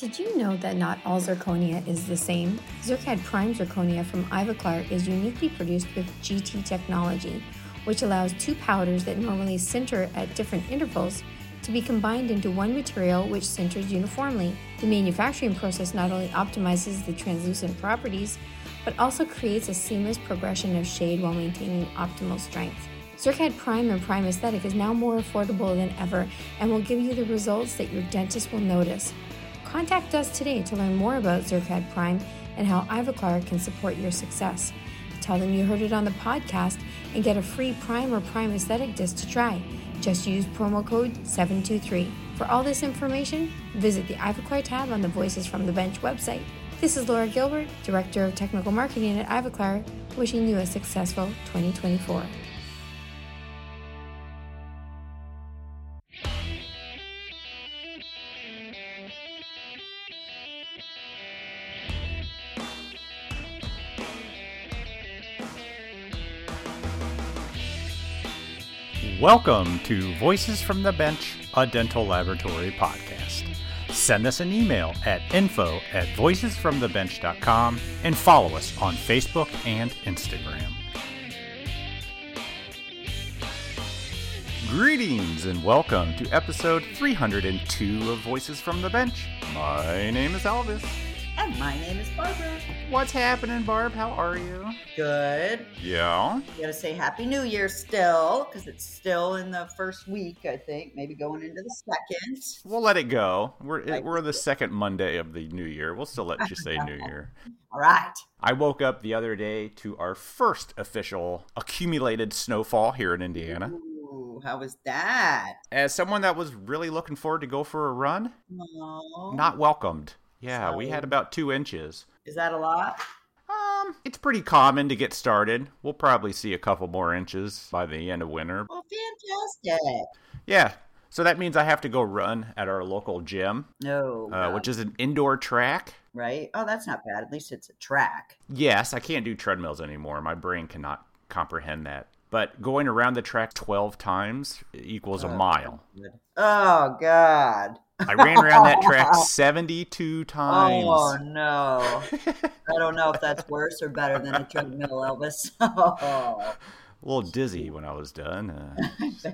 Did you know that not all zirconia is the same? ZirCAD Prime Zirconia from Ivoclar is uniquely produced with GT technology, which allows two powders that normally sinter at different intervals to be combined into one material which sinters uniformly. The manufacturing process not only optimizes the translucent properties, but also creates a seamless progression of shade while maintaining optimal strength. ZirCAD Prime and Prime Aesthetic is now more affordable than ever and will give you the results that your dentist will notice. Contact us today to learn more about ZirCAD Prime and how Ivoclar can support your success. Tell them you heard it on the podcast and get a free Prime or Prime Aesthetic disc to try. Just use promo code 723. For all this information, visit the Ivoclar tab on the Voices from the Bench website. This is Laura Gilbert, Director of Technical Marketing at Ivoclar, wishing you a successful 2024. Welcome to Voices from the Bench, a dental laboratory podcast. Send us an email at info at voicesfromthebench.com and follow us on Facebook and Instagram. Greetings and welcome to episode 302 of Voices from the Bench. My name is Elvis. And my name is Barbara. What's happening, Barb? How are you? Good. Yeah. You gotta say Happy New Year still, because it's still in the first week, I think. Maybe going into the second. We'll let it go. We're right. we're the second Monday of the new year. We'll still let you say New Year. All right. I woke up the other day to our first official accumulated snowfall here in Indiana. Ooh, how was that? As someone that was really looking forward to go for a run, Aww. not welcomed. Yeah, we had about two inches. Is that a lot? Um, it's pretty common to get started. We'll probably see a couple more inches by the end of winter. Well, fantastic. Yeah, so that means I have to go run at our local gym. No. Uh, which is an indoor track. Right? Oh, that's not bad. At least it's a track. Yes, I can't do treadmills anymore. My brain cannot comprehend that. But going around the track 12 times equals oh, a mile. Oh, God. I ran around that track 72 times. Oh, no. I don't know if that's worse or better than a treadmill, Elvis. oh. A little dizzy when I was done. Uh...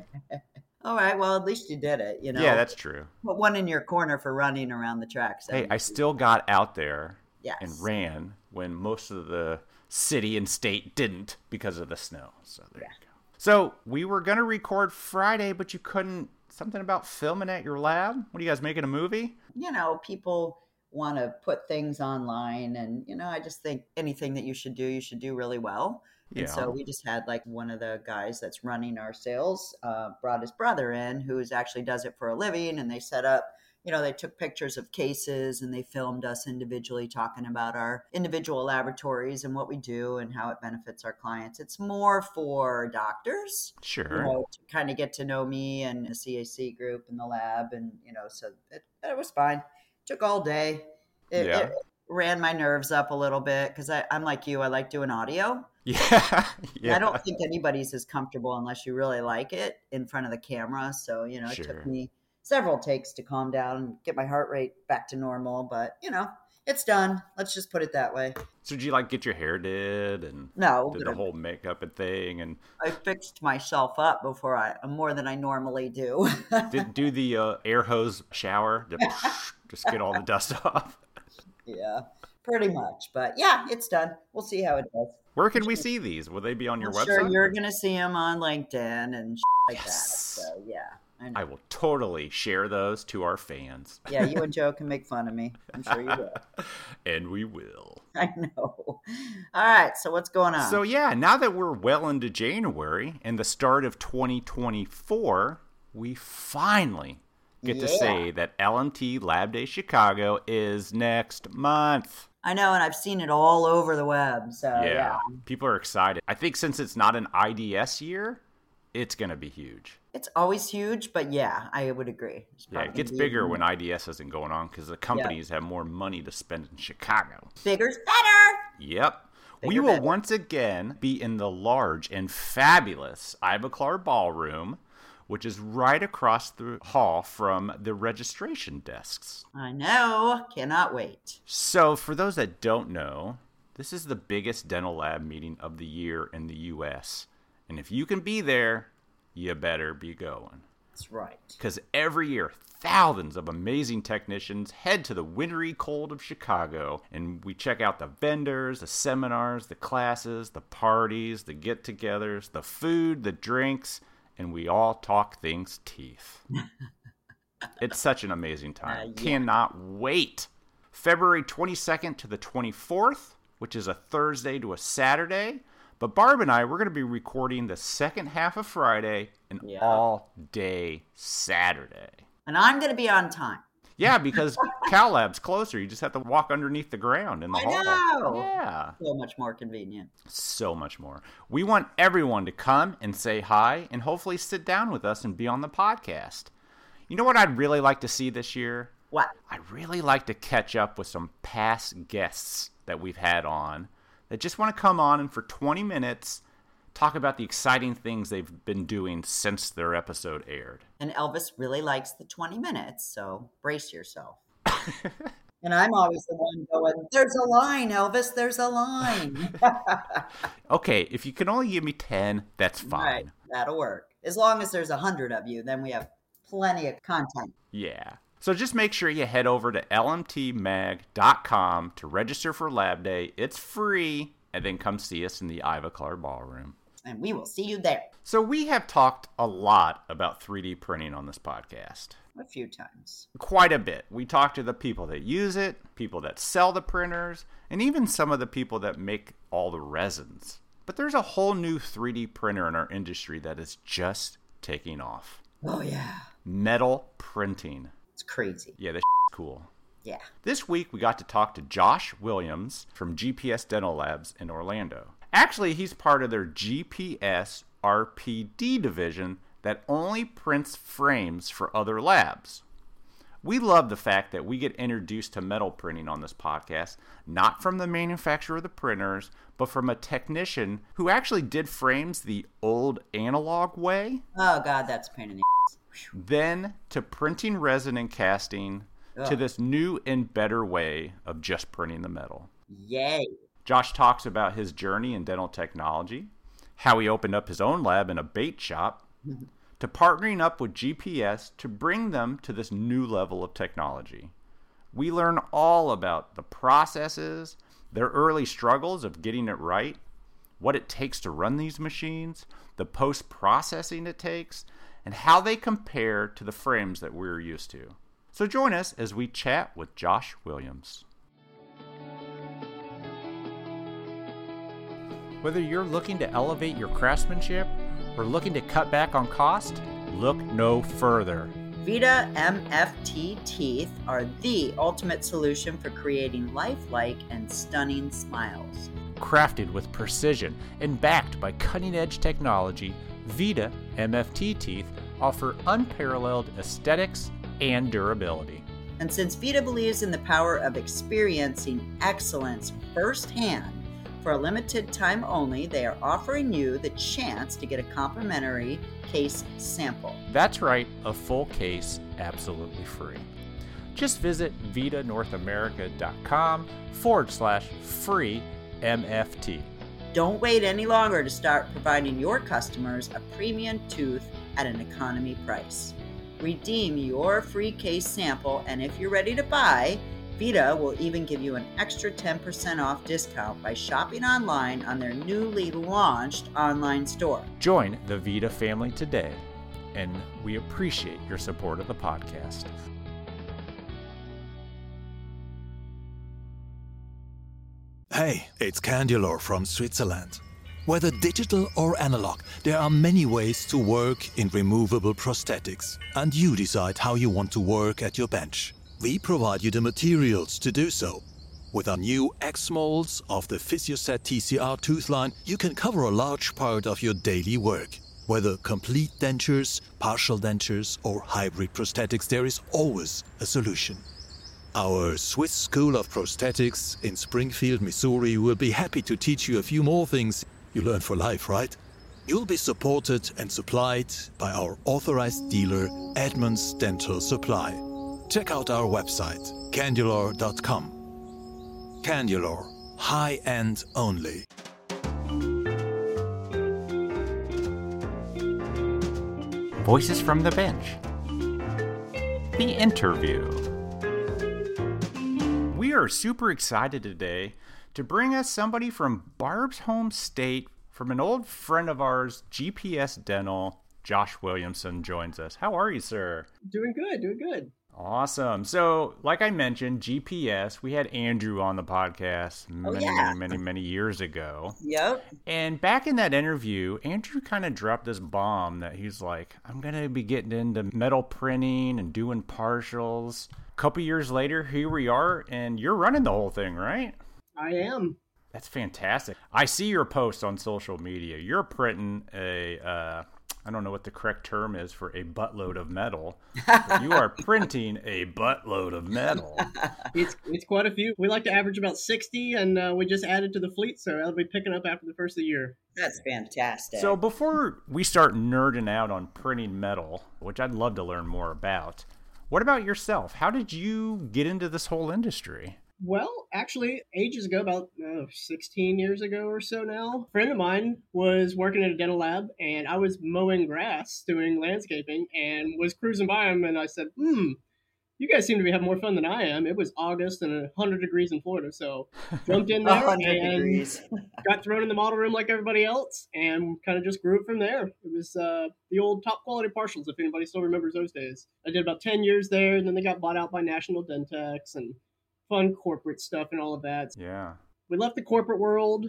All right. Well, at least you did it, you know? Yeah, that's true. Put one in your corner for running around the track. Hey, I still got out there yes. and ran when most of the city and state didn't because of the snow. So there yeah. you go. So we were going to record Friday, but you couldn't something about filming at your lab? What are you guys making a movie? You know, people want to put things online, and you know, I just think anything that you should do, you should do really well. Yeah. And so we just had like one of the guys that's running our sales uh, brought his brother in, who actually does it for a living, and they set up you know, they took pictures of cases and they filmed us individually talking about our individual laboratories and what we do and how it benefits our clients. It's more for doctors, sure, you know, to kind of get to know me and the CAC group and the lab, and you know, so it, it was fine. It took all day. It, yeah. it ran my nerves up a little bit because I'm like you. I like doing audio. Yeah, yeah. I don't think anybody's as comfortable unless you really like it in front of the camera. So you know, it took me several takes to calm down and get my heart rate back to normal. But you know, it's done. Let's just put it that way. So did you like get your hair did and no did the whole makeup and thing and I fixed myself up before I more than I normally do. did do the uh, air hose shower to just get all the dust off. Yeah, pretty much. But yeah, it's done. We'll see how it does. Where can we see these? Will they be on your I'm website? Sure, you're gonna see them on LinkedIn and like that. So yeah. I, I, will totally share those to our fans. Yeah, you and Joe can make fun of me. I'm sure you will. and we will. I know. All right, so what's going on? So, yeah, now that we're well into January and the start of 2024, we finally get yeah. to say that LMT Lab Day Chicago is next month. I know, and I've seen it all over the web. So, yeah, yeah. people are excited. I think since it's not an IDS year, it's going to be huge. It's always huge, but yeah, I would agree. Yeah, it gets bigger when IDS isn't going on because the companies have more money to spend in Chicago. Bigger's better. Yep. Bigger we will better. once again be in the large and fabulous Ivoclar Ballroom which is right across the hall from the registration desks. I know. Cannot wait. So, for those that don't know, this is the biggest dental lab meeting of the year in the U.S. And if you can be there, you better be going. That's right. Because every year, thousands of amazing technicians head to the wintry cold of Chicago and we check out the vendors, the seminars, the classes, the parties, the get togethers, the food, the drinks, and we all talk things teeth. it's such an amazing time. Uh, yeah. Cannot wait. February 22nd to the 24th, which is a Thursday to a Saturday. But Barb and I, we're going to be recording the second half of Friday and yeah. all day Saturday. And I'm going to be on time. Yeah, because Cal Lab's closer. You just have to walk underneath the ground in the I hall. Know. Yeah. So much more convenient. So much more. We want everyone to come and say hi and hopefully sit down with us and be on the podcast. You know what I'd really like to see this year? What? I'd really like to catch up with some past guests that we've had on that just want to come on and for 20 minutes talk about the exciting things they've been doing since their episode aired. And Elvis really likes the 20 minutes, so brace yourself. and I'm always the one going, There's a line, Elvis, there's a line. okay, if you can only give me 10, that's fine. Right, that'll work. As long as there's a 100 of you, then we have plenty of content. Yeah. So just make sure you head over to lmtmag.com to register for Lab Day. It's free, and then come see us in the Ivoclar Ballroom and we will see you there. So, we have talked a lot about 3D printing on this podcast. A few times. Quite a bit. We talked to the people that use it, people that sell the printers, and even some of the people that make all the resins. But there's a whole new 3D printer in our industry that is just taking off. Oh, yeah. Metal printing. It's crazy. Yeah, that's cool. Yeah. This week we got to talk to Josh Williams from GPS Dental Labs in Orlando. Actually, he's part of their GPS RPD division that only prints frames for other labs. We love the fact that we get introduced to metal printing on this podcast, not from the manufacturer of the printers, but from a technician who actually did frames the old analog way. Oh, God, that's pain in the ass. Then to printing resin and casting to this new and better way of just printing the metal. Yay. Josh talks about his journey in dental technology, how he opened up his own lab in a bait shop, to partnering up with GPS to bring them to this new level of technology. We learn all about the processes, their early struggles of getting it right, what it takes to run these machines, the post processing it takes, and how they compare to the frames that we're used to. So join us as we chat with Josh Williams. Whether you're looking to elevate your craftsmanship or looking to cut back on cost, look no further. Vita MFT teeth are the ultimate solution for creating lifelike and stunning smiles. Crafted with precision and backed by cutting edge technology, Vita MFT teeth offer unparalleled aesthetics and durability. And since Vita believes in the power of experiencing excellence firsthand, for a limited time only, they are offering you the chance to get a complimentary case sample. That's right, a full case absolutely free. Just visit vitanorthamerica.com forward slash free MFT. Don't wait any longer to start providing your customers a premium tooth at an economy price. Redeem your free case sample, and if you're ready to buy, Vita will even give you an extra 10% off discount by shopping online on their newly launched online store. Join the Vita family today, and we appreciate your support of the podcast. Hey, it's Candulor from Switzerland. Whether digital or analog, there are many ways to work in removable prosthetics, and you decide how you want to work at your bench. We provide you the materials to do so. With our new X molds of the Physioset TCR tooth line, you can cover a large part of your daily work. Whether complete dentures, partial dentures, or hybrid prosthetics, there is always a solution. Our Swiss School of Prosthetics in Springfield, Missouri will be happy to teach you a few more things you learn for life, right? You'll be supported and supplied by our authorized dealer, Edmunds Dental Supply. Check out our website, Candulor.com. Candulor, high end only. Voices from the Bench. The interview. We are super excited today to bring us somebody from Barb's home state, from an old friend of ours, GPS Dental. Josh Williamson joins us. How are you, sir? Doing good, doing good. Awesome. So, like I mentioned, GPS, we had Andrew on the podcast Oh, many, yeah. many, many, many years ago. Yep. And back in that interview, Andrew kind of dropped this bomb that he's like, I'm going to be getting into metal printing and doing partials. A couple years later, here we are, and you're running the whole thing, right? I am. That's fantastic. I see your posts on social media. You're printing a, uh, I don't know what the correct term is for a buttload of metal. but you are printing a buttload of metal. It's it's quite a few. We like to average about sixty, and uh, we just added to the fleet, so that'll be picking up after the first of the year. That's fantastic. So before we start nerding out on printing metal, which I'd love to learn more about, what about yourself? How did you get into this whole industry? Well, actually, ages ago, about uh, 16 years ago or so now, a friend of mine was working at a dental lab, and I was mowing grass, doing landscaping, and was cruising by him, and I said, "Hmm, you guys seem to be having more fun than I am." It was August and 100 degrees in Florida, so jumped in there and degrees. got thrown in the model room like everybody else, and kind of just grew it from there. It was uh, the old top quality partials, if anybody still remembers those days. I did about 10 years there, and then they got bought out by National Dentex and fun corporate stuff and all of that. Yeah. We left the corporate world.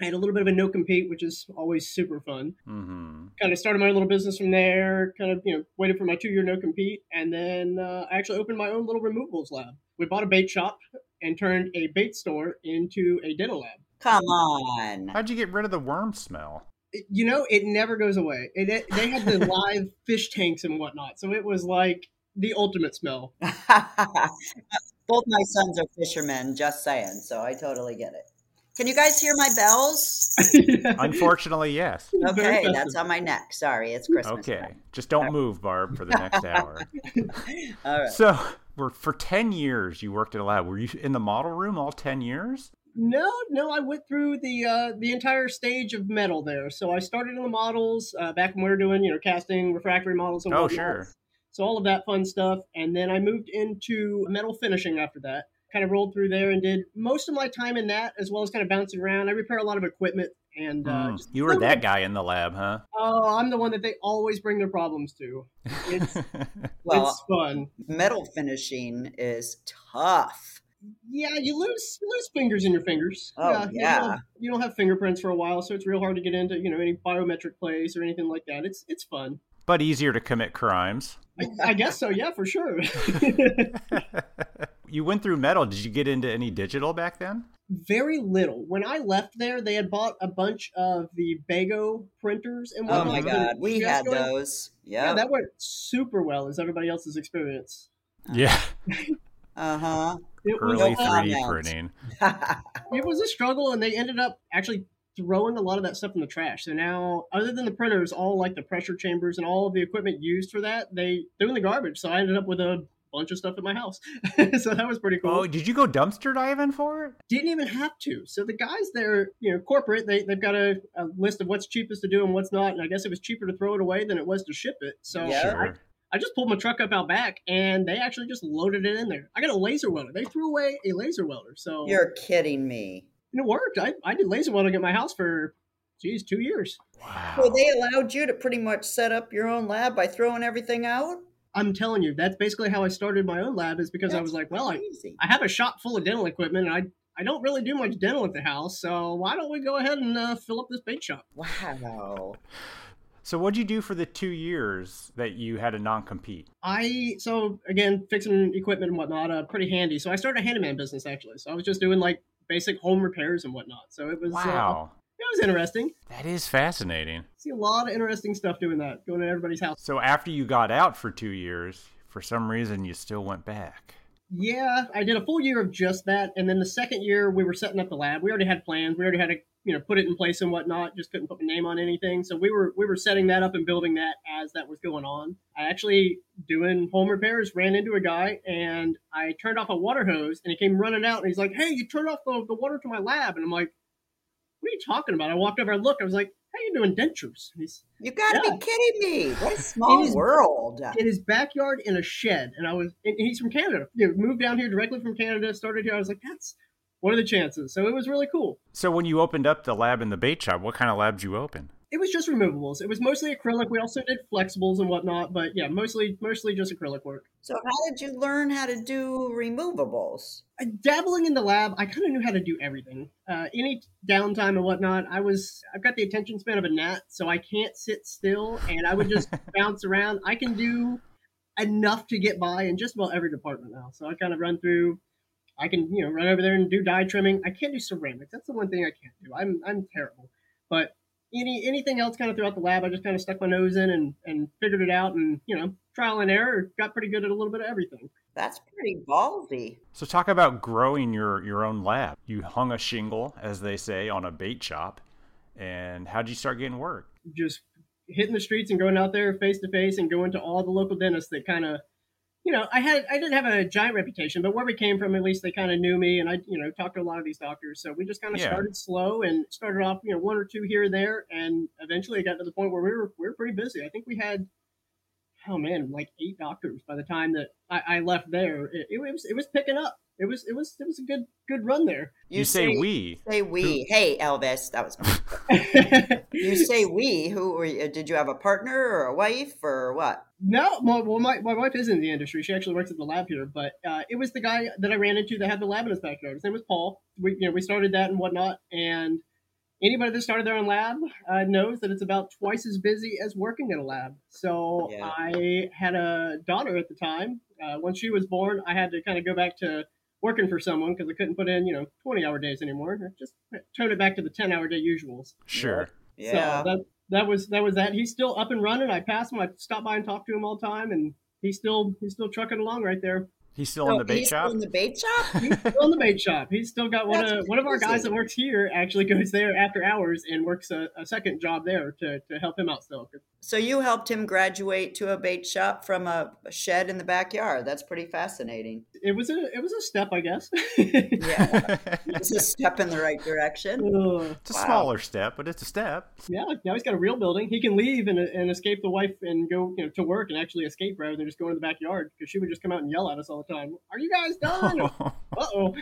I had a little bit of a no compete, which is always super fun. Mm-hmm. Kind of started my own little business from there. Kind of you know waited for my two year no compete, and then uh, I actually opened my own little removables lab. We bought a bait shop and turned a bait store into a dental lab. Come on. How'd you get rid of the worm smell? It- you know, it never goes away. It, it, they had the live fish tanks and whatnot, so it was like the ultimate smell. Both my sons are fishermen, just saying, so I totally get it. Can you guys hear my bells? Unfortunately, yes. Okay, that's on my neck. Sorry, it's Christmas. Okay. time. Just don't move, Barb, for the next hour. All right. So, for, for 10 years, you worked at a lab. Were you in the model room all 10 years? No, no, I went through the uh, the entire stage of metal there. So I started in the models uh, back when we were doing you know casting refractory models and Oh, whatnot. sure. So all of that fun stuff, and then I moved into metal finishing after that. Kind of rolled through there and did most of my time in that, as well as kind of bouncing around. I repair a lot of equipment, and uh, Mm, just- you were that guy in the lab, huh? Oh, I'm the one that they always bring their problems to. It's Well, it's fun. metal finishing is tough. Yeah, you lose you lose fingers in your fingers. Oh, You don't, yeah. have, you don't have fingerprints for a while, so it's real hard to get into you know any biometric place or anything like that. It's it's fun. But easier to commit crimes. I, I guess so. Yeah, for sure. you went through metal. Did you get into any digital back then? Very little. When I left there, they had bought a bunch of the Bego printers and Oh my Mhm. God, we had going- those. Yeah, Yeah. that went super well Is everybody else's experience. Yeah. Uh huh. It Early no 3D printing. it was a struggle, and they ended up actually throwing a lot of that stuff in the trash. So now, other than the printers, all like the pressure chambers and all of the equipment used for that, they threw in the garbage. So I ended up with a bunch of stuff at my house. so that was pretty cool. Oh, did you go dumpster diving for it? Didn't even have to. So the guys there, you know, corporate, they, they've got a, a list of what's cheapest to do and what's not. And I guess it was cheaper to throw it away than it was to ship it. So Yeah. Sure. I just pulled my truck up out back and they actually just loaded it in there. I got a laser welder. They threw away a laser welder. So You're kidding me. And it worked. I, I did laser welding at my house for, geez, two years. Wow. So they allowed you to pretty much set up your own lab by throwing everything out? I'm telling you, that's basically how I started my own lab is because I was like, well, I. I have a shop full of dental equipment and I, I don't really do much dental at the house. So why don't we go ahead and uh, fill up this bait shop? Wow. So what'd you do for the two years that you had a non-compete? I so again fixing equipment and whatnot, uh, pretty handy. So I started a handyman business actually. So I was just doing like basic home repairs and whatnot. So it was uh, Wow. it was interesting. That is fascinating. See a lot of interesting stuff doing that, going to everybody's house. So after you got out for two years, for some reason you still went back. Yeah, I did a full year of just that, and then the second year we were setting up the lab. We already had plans. We already had a you know put it in place and whatnot. Just couldn't put my name on anything. So we were we were setting that up and building that as that was going on. I actually doing home repairs ran into a guy and I turned off a water hose and he came running out and he's like, "Hey, you turned off the, the water to my lab," and I'm like, "What are you talking about?" I walked over and looked. I was like, "How you doing dentures?" He's, you got to yeah. be kidding me! What a small in his, world! In his backyard in a shed, and I was. And he's from Canada. You know, moved down here directly from Canada. Started here. I was like, "That's." What are the chances? So it was really cool. So when you opened up the lab in the bait shop, what kind of labs you open? It was just removables. It was mostly acrylic. We also did flexibles and whatnot, but yeah, mostly mostly just acrylic work. So how did you learn how to do removables? Uh, dabbling in the lab, I kind of knew how to do everything. Uh, any downtime and whatnot, I was I've got the attention span of a gnat, so I can't sit still, and I would just bounce around. I can do enough to get by in just about every department now. So I kind of run through I can, you know, run over there and do die trimming. I can't do ceramics. That's the one thing I can't do. I'm I'm terrible. But any anything else kind of throughout the lab, I just kind of stuck my nose in and and figured it out and, you know, trial and error, got pretty good at a little bit of everything. That's pretty ballsy. So talk about growing your your own lab. You hung a shingle, as they say, on a bait shop. And how'd you start getting work? Just hitting the streets and going out there face to face and going to all the local dentists that kind of you know, I had I didn't have a giant reputation, but where we came from, at least they kind of knew me, and I, you know, talked to a lot of these doctors. So we just kind of yeah. started slow and started off, you know, one or two here and there, and eventually it got to the point where we were we were pretty busy. I think we had, oh man, like eight doctors by the time that I, I left there. It, it was it was picking up it was it was it was a good good run there. You, you say, say, we. Say we. Hey Elvis, that was. you say we. Who were you, did you have a partner or a wife or what? No, well, my, my wife is in the industry. She actually works at the lab here, but uh, it was the guy that I ran into that had the lab in his backyard. His name was Paul. We you know we started that and whatnot, and anybody that started their own lab uh, knows that it's about twice as busy as working in a lab. So yeah. I had a daughter at the time. Uh, when she was born, I had to kind of go back to working for someone because I couldn't put in, you know, 20 hour days anymore. Just tone it back to the 10 hour day usuals. Sure. Yeah. So that, that was, that was that. He's still up and running. I pass him. I stop by and talk to him all the time and he's still, he's still trucking along right there. He's still in the bait shop. in the bait shop. he's still in the bait shop. He's still got one of one of our guys that works here. Actually, goes there after hours and works a, a second job there to, to help him out still. So you helped him graduate to a bait shop from a shed in the backyard. That's pretty fascinating. It was a it was a step, I guess. yeah, it's a step in the right direction. Uh, it's a wow. smaller step, but it's a step. Yeah, now he's got a real building. He can leave and, and escape the wife and go you know to work and actually escape rather than just go in the backyard because she would just come out and yell at us all the time. Are you guys done? uh oh.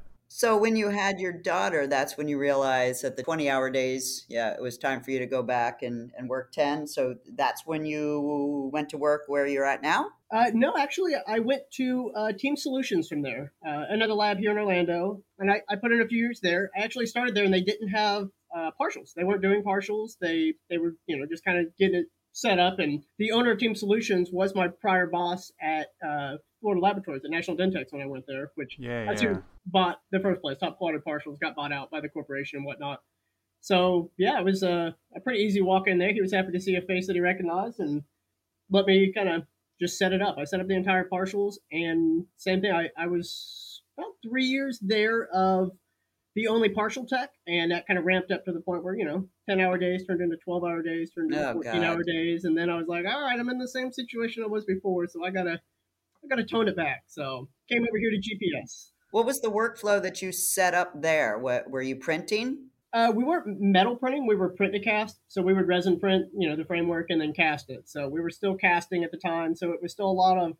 So when you had your daughter, that's when you realized that the 20 hour days, yeah, it was time for you to go back and, and work 10. So that's when you went to work where you're at now? Uh, no, actually, I went to uh, Team Solutions from there, uh, another lab here in Orlando. And I, I, put in a few years there. I actually started there and they didn't have uh, partials. They weren't doing partials. They, they were, you know, just kind of getting it set up. And the owner of Team Solutions was my prior boss at uh, Florida Laboratories at National Dentex when I went there, which yeah, that's yeah. who bought the first place. Top quality partials got bought out by the corporation and whatnot. So yeah, it was a, a pretty easy walk in there. He was happy to see a face that he recognized and let me kind of just set it up. I set up the entire partials and same thing. I, I was about three years there of the only partial tech, and that kind of ramped up to the point where you know, ten hour days turned into twelve hour days, turned into oh, fourteen God. hour days, and then I was like, all right, I'm in the same situation I was before, so I gotta, I gotta tone it back. So came over here to GPS. What was the workflow that you set up there? What were you printing? Uh, we weren't metal printing. We were print to cast. So we would resin print, you know, the framework and then cast it. So we were still casting at the time. So it was still a lot of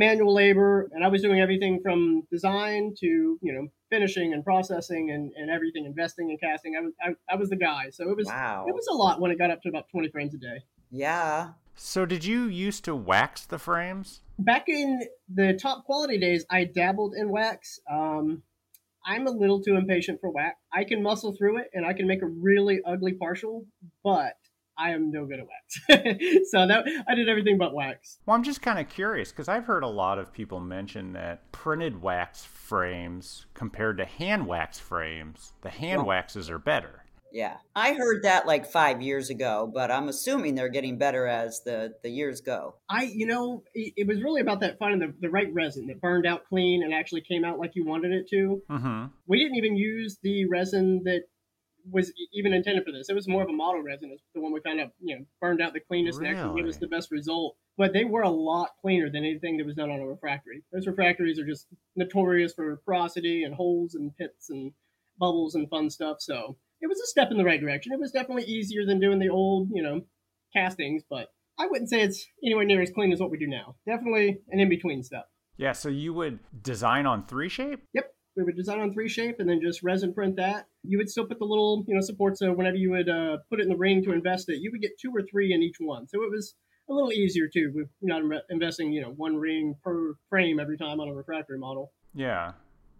manual labor. And I was doing everything from design to, you know, finishing and processing and, and everything, investing and casting. I was I, I was the guy. So it was wow. it was a lot when it got up to about twenty frames a day. Yeah. So did you used to wax the frames? Back in the top quality days, I dabbled in wax. Um, I'm a little too impatient for wax. I can muscle through it and I can make a really ugly partial, but I am no good at wax. so that I did everything but wax. Well, I'm just kind of curious because I've heard a lot of people mention that printed wax frames compared to hand wax frames, the hand waxes are better. Yeah, I heard that like five years ago, but I'm assuming they're getting better as the the years go. I, you know, it, it was really about that finding the, the right resin that burned out clean and actually came out like you wanted it to. Mm-hmm. We didn't even use the resin that was even intended for this. It was more of a model resin. It's the one we kind of, you know, burned out the cleanest really? and actually gave us the best result. But they were a lot cleaner than anything that was done on a refractory. Those refractories are just notorious for porosity and holes and pits and bubbles and fun stuff. So it was a step in the right direction. It was definitely easier than doing the old, you know, castings, but I wouldn't say it's anywhere near as clean as what we do now. Definitely an in between step. Yeah, so you would design on 3Shape? Yep. We would design on 3Shape and then just resin print that. You would still put the little, you know, supports. So whenever you would uh, put it in the ring to invest it, you would get two or three in each one. So it was a little easier too. We're not investing, you know, one ring per frame every time on a refractory model. Yeah,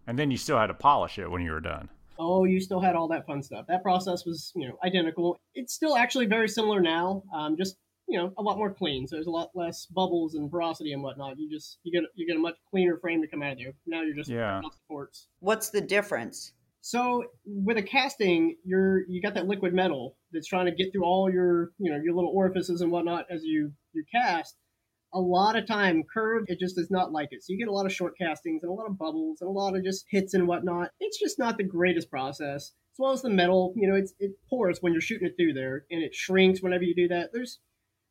and then you still had to polish it when you were done oh, you still had all that fun stuff. That process was, you know, identical. It's still actually very similar now, um, just you know, a lot more clean. So there's a lot less bubbles and porosity and whatnot. You just you get you get a much cleaner frame to come out of there. Now you're just yeah. supports. What's the difference? So with a casting, you're you got that liquid metal that's trying to get through all your you know your little orifices and whatnot as you you cast a lot of time curved it just does not like it so you get a lot of short castings and a lot of bubbles and a lot of just hits and whatnot it's just not the greatest process as well as the metal you know it's it pours when you're shooting it through there and it shrinks whenever you do that there's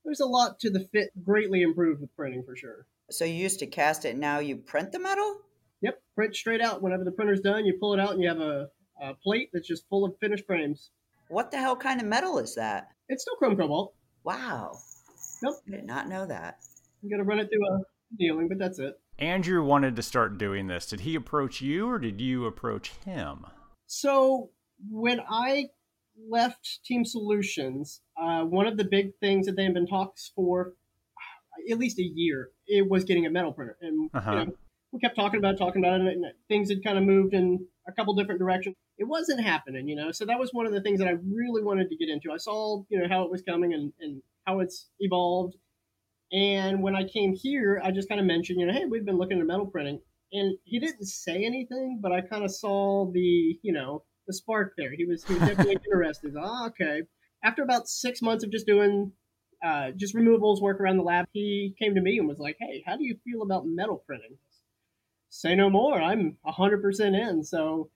there's a lot to the fit greatly improved with printing for sure so you used to cast it now you print the metal yep print straight out whenever the printer's done you pull it out and you have a, a plate that's just full of finished frames what the hell kind of metal is that it's still chrome cobalt wow Nope. I did not know that. You got to run it through a annealing, but that's it. Andrew wanted to start doing this. Did he approach you or did you approach him? So when I left Team Solutions, uh, one of the big things that they had been talks for at least a year, it was getting a metal printer, and uh-huh. you know, we kept talking about it, talking about it, and things had kind of moved in a couple different directions. It wasn't happening, you know. So that was one of the things that I really wanted to get into. I saw, you know, how it was coming and, and how it's evolved and when I came here, I just kind of mentioned, you know, hey, we've been looking at metal printing. And he didn't say anything, but I kind of saw the, you know, the spark there. He was, he was definitely interested. Oh, okay. After about six months of just doing uh, just removals, work around the lab, he came to me and was like, hey, how do you feel about metal printing? Say no more. I'm 100% in. So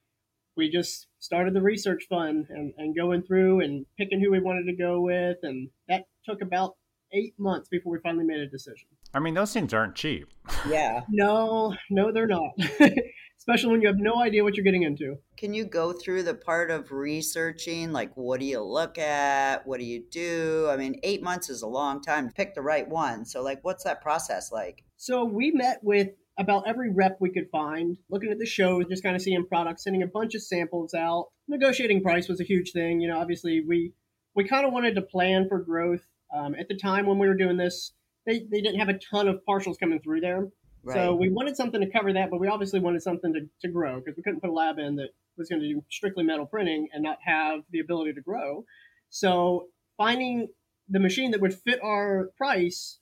we just started the research fund and, and going through and picking who we wanted to go with. And that took about eight months before we finally made a decision. I mean, those things aren't cheap. Yeah. no, no, they're not. Especially when you have no idea what you're getting into. Can you go through the part of researching? Like, what do you look at? What do you do? I mean, eight months is a long time to pick the right one. So, like, what's that process like? So, we met with about every rep we could find, looking at the shows, just kind of seeing products, sending a bunch of samples out. Negotiating price was a huge thing. You know, obviously, we we kind of wanted to plan for growth um, at the time when we were doing this, they, they didn't have a ton of partials coming through there. Right. So we wanted something to cover that, but we obviously wanted something to, to grow because we couldn't put a lab in that was going to do strictly metal printing and not have the ability to grow. So finding the machine that would fit our price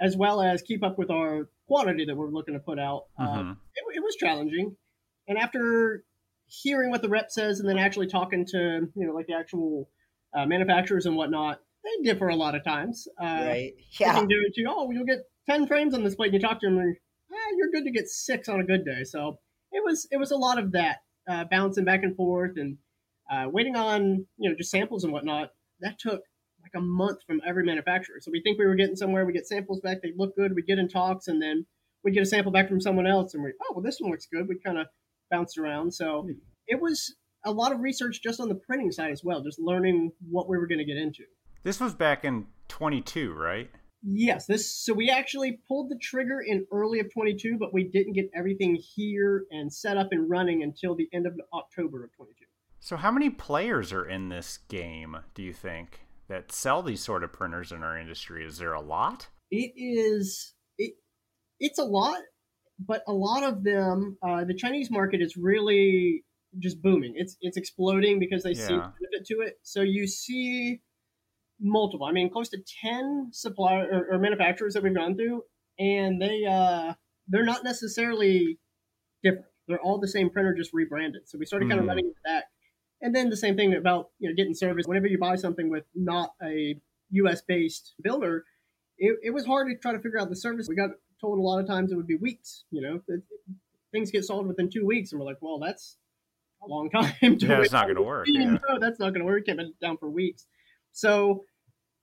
as well as keep up with our quantity that we're looking to put out, uh, mm-hmm. uh, it, it, was challenging. And after hearing what the rep says and then actually talking to, you know, like the actual uh, manufacturers and whatnot, they differ a lot of times. Uh, right. Yeah. They can do it to, oh, you'll get 10 frames on this plate. And you talk to them and ah, you're good to get six on a good day. So it was, it was a lot of that uh, bouncing back and forth and uh, waiting on, you know, just samples and whatnot. That took like a month from every manufacturer. So we think we were getting somewhere. We get samples back. They look good. We get in talks and then we get a sample back from someone else and we, oh, well, this one looks good. We kind of bounced around. So hmm. it was a lot of research just on the printing side as well, just learning what we were going to get into. This was back in 22, right? Yes, this so we actually pulled the trigger in early of 22, but we didn't get everything here and set up and running until the end of October of 22. So how many players are in this game, do you think, that sell these sort of printers in our industry? Is there a lot? It is it it's a lot, but a lot of them uh, the Chinese market is really just booming. It's it's exploding because they yeah. see benefit to it. So you see multiple. I mean, close to ten supplier or, or manufacturers that we've gone through, and they uh, they're not necessarily different. They're all the same printer, just rebranded. So we started kind of mm. running into that. And then the same thing about you know getting service. Whenever you buy something with not a U.S. based builder, it, it was hard to try to figure out the service. We got told a lot of times it would be weeks. You know, it, things get solved within two weeks, and we're like, well, that's a long time. To yeah, it's not going to work. Yeah. No, that's not going to work. Kept been down for weeks. So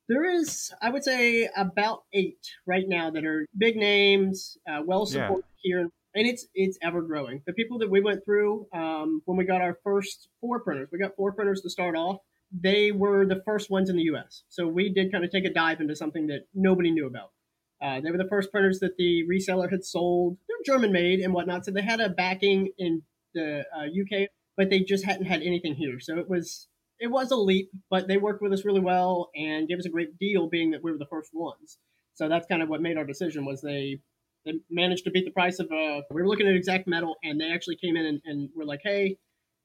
there is, I would say, about eight right now that are big names, uh, well supported yeah. here, and it's it's ever growing. The people that we went through um, when we got our first four printers, we got four printers to start off. They were the first ones in the U.S., so we did kind of take a dive into something that nobody knew about. Uh, they were the first printers that the reseller had sold. They're German made and whatnot, so they had a backing in the uh, UK, but they just hadn't had anything here. So it was it was a leap, but they worked with us really well and gave us a great deal, being that we were the first ones. So that's kind of what made our decision was they they managed to beat the price of uh we were looking at Xact Metal and they actually came in and, and were like, hey,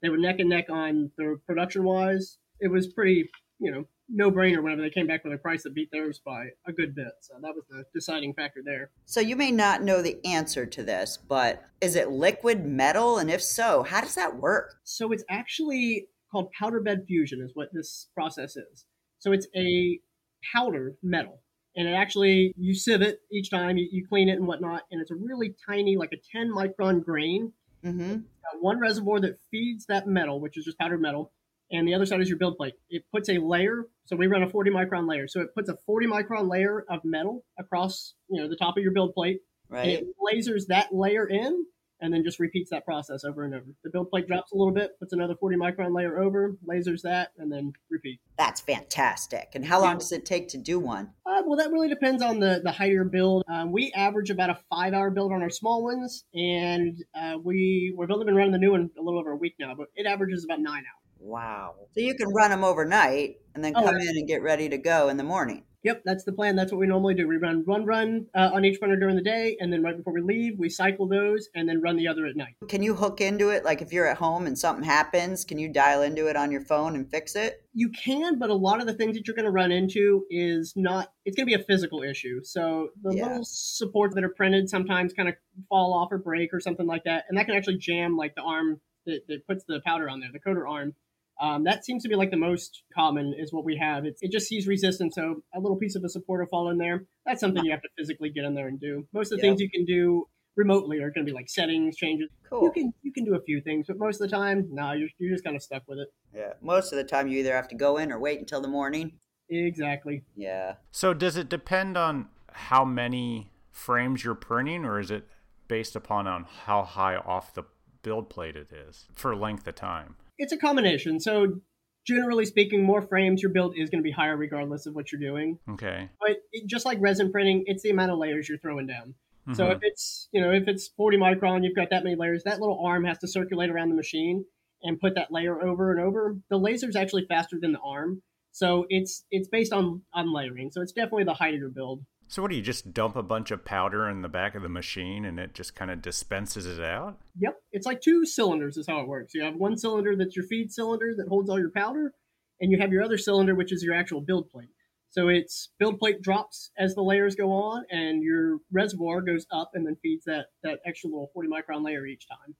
they were neck and neck on the production wise. It was pretty, you know, no brainer whenever they came back with a price that beat theirs by a good bit. So that was the deciding factor there. So you may not know the answer to this, but is it liquid metal? And if so, how does that work? So it's actually called powder bed fusion is what this process is. So it's a powder metal. And it actually, you sieve it each time, you, you clean it and whatnot, and it's a really tiny, like a 10 micron grain. Mm-hmm. one reservoir that feeds that metal, which is just powdered metal, and the other side is your build plate. It puts a layer, so we run a 40 micron layer. So it puts a 40 micron layer of metal across, you know, the top of your build plate. Right. it lasers that layer in, and then just repeats that process over and over. The build plate drops a little bit, puts another 40 micron layer over, lasers that, and then repeat. That's fantastic. And how long yeah. does it take to do one? Uh, well, that really depends on the, the height of your build. Um, we average about a five hour build on our small ones, and uh, we, we've only been running the new one a little over a week now, but it averages about nine hours. Wow. So you can run them overnight and then oh, come in and get ready to go in the morning. Yep, that's the plan. That's what we normally do. We run one run uh, on each runner during the day, and then right before we leave, we cycle those and then run the other at night. Can you hook into it? Like if you're at home and something happens, can you dial into it on your phone and fix it? You can, but a lot of the things that you're going to run into is not, it's going to be a physical issue. So the yeah. little supports that are printed sometimes kind of fall off or break or something like that. And that can actually jam like the arm that, that puts the powder on there, the coater arm um, that seems to be like the most common is what we have. It's, it just sees resistance, so a little piece of a supporter fall in there. That's something you have to physically get in there and do. Most of the yep. things you can do remotely are going to be like settings changes. Cool. You can you can do a few things, but most of the time, no, you're you're just kind of stuck with it. Yeah, most of the time you either have to go in or wait until the morning. Exactly. Yeah. So does it depend on how many frames you're printing, or is it based upon on how high off the build plate it is for length of time? It's a combination. So generally speaking, more frames your build is going to be higher regardless of what you're doing. Okay. But it, just like resin printing, it's the amount of layers you're throwing down. Mm-hmm. So if it's you know if it's 40 micron, you've got that many layers. That little arm has to circulate around the machine and put that layer over and over. The laser is actually faster than the arm, so it's it's based on on layering. So it's definitely the height of your build. So what do you just dump a bunch of powder in the back of the machine and it just kind of dispenses it out? Yep, it's like two cylinders is how it works. You have one cylinder that's your feed cylinder that holds all your powder, and you have your other cylinder which is your actual build plate. So its build plate drops as the layers go on, and your reservoir goes up and then feeds that that extra little 40 micron layer each time.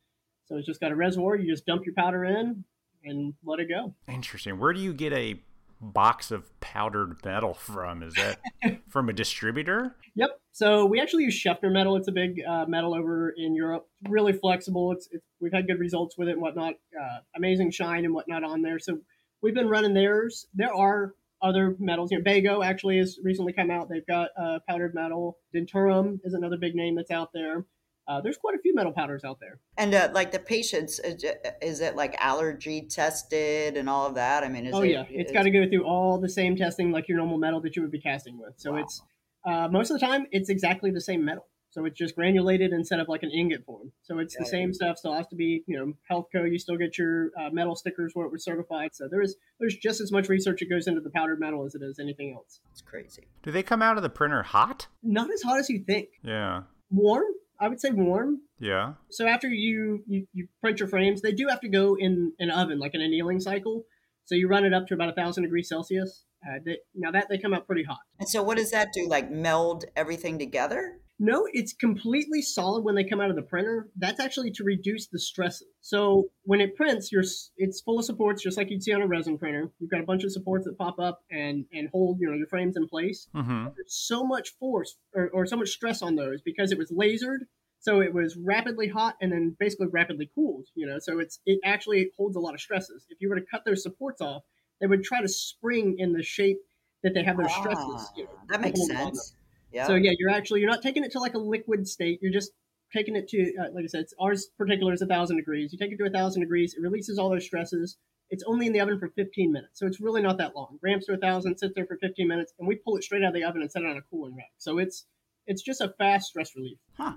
So it's just got a reservoir. You just dump your powder in and let it go. Interesting. Where do you get a box of powdered metal from? Is that from a distributor? Yep. So we actually use Scheftner metal. It's a big uh, metal over in Europe. Really flexible. It's, it's we've had good results with it and whatnot. Uh, amazing shine and whatnot on there. So we've been running theirs. There are other metals. You know, Bego actually has recently come out. They've got uh, powdered metal. Dentaurum is another big name that's out there. Uh, there's quite a few metal powders out there. And uh, like the patients, is it like allergy tested and all of that? I mean, oh it, yeah, it's, it's got to go through all the same testing like your normal metal that you would be casting with. So wow. it's uh, most of the time it's exactly the same metal. So it's just granulated instead of like an ingot form. So it's yeah, the same stuff. Still has to be, you know, health code. You still get your uh, metal stickers where it was certified. So there is there's just as much research that goes into the powdered metal as it is anything else. It's crazy. Do they come out of the printer hot? Not as hot as you think. Yeah. Warm, I would say warm. Yeah. So after you, you, you print your frames, they do have to go in an oven, like an annealing cycle. So you run it up to about a thousand degrees Celsius. Uh, they, now that they come out pretty hot. And so what does that do? Like meld everything together? No, it's completely solid when they come out of the printer. That's actually to reduce the stress. So when it prints, you're, it's full of supports, just like you'd see on a resin printer. You've got a bunch of supports that pop up and, and hold you know your frames in place. Mm-hmm. There's so much force or, or so much stress on those because it was lasered. So it was rapidly hot and then basically rapidly cooled. You know, so it's it actually holds a lot of stresses. If you were to cut those supports off, they would try to spring in the shape that they have their ah, stresses. You know, that makes sense. Yeah. So yeah, you're actually you're not taking it to like a liquid state. You're just taking it to uh, like I said, it's, ours particular is a thousand degrees. You take it to a thousand degrees, it releases all those stresses. It's only in the oven for 15 minutes, so it's really not that long. Ramps to a thousand, sits there for 15 minutes, and we pull it straight out of the oven and set it on a cooling rack. So it's it's just a fast stress relief. Huh.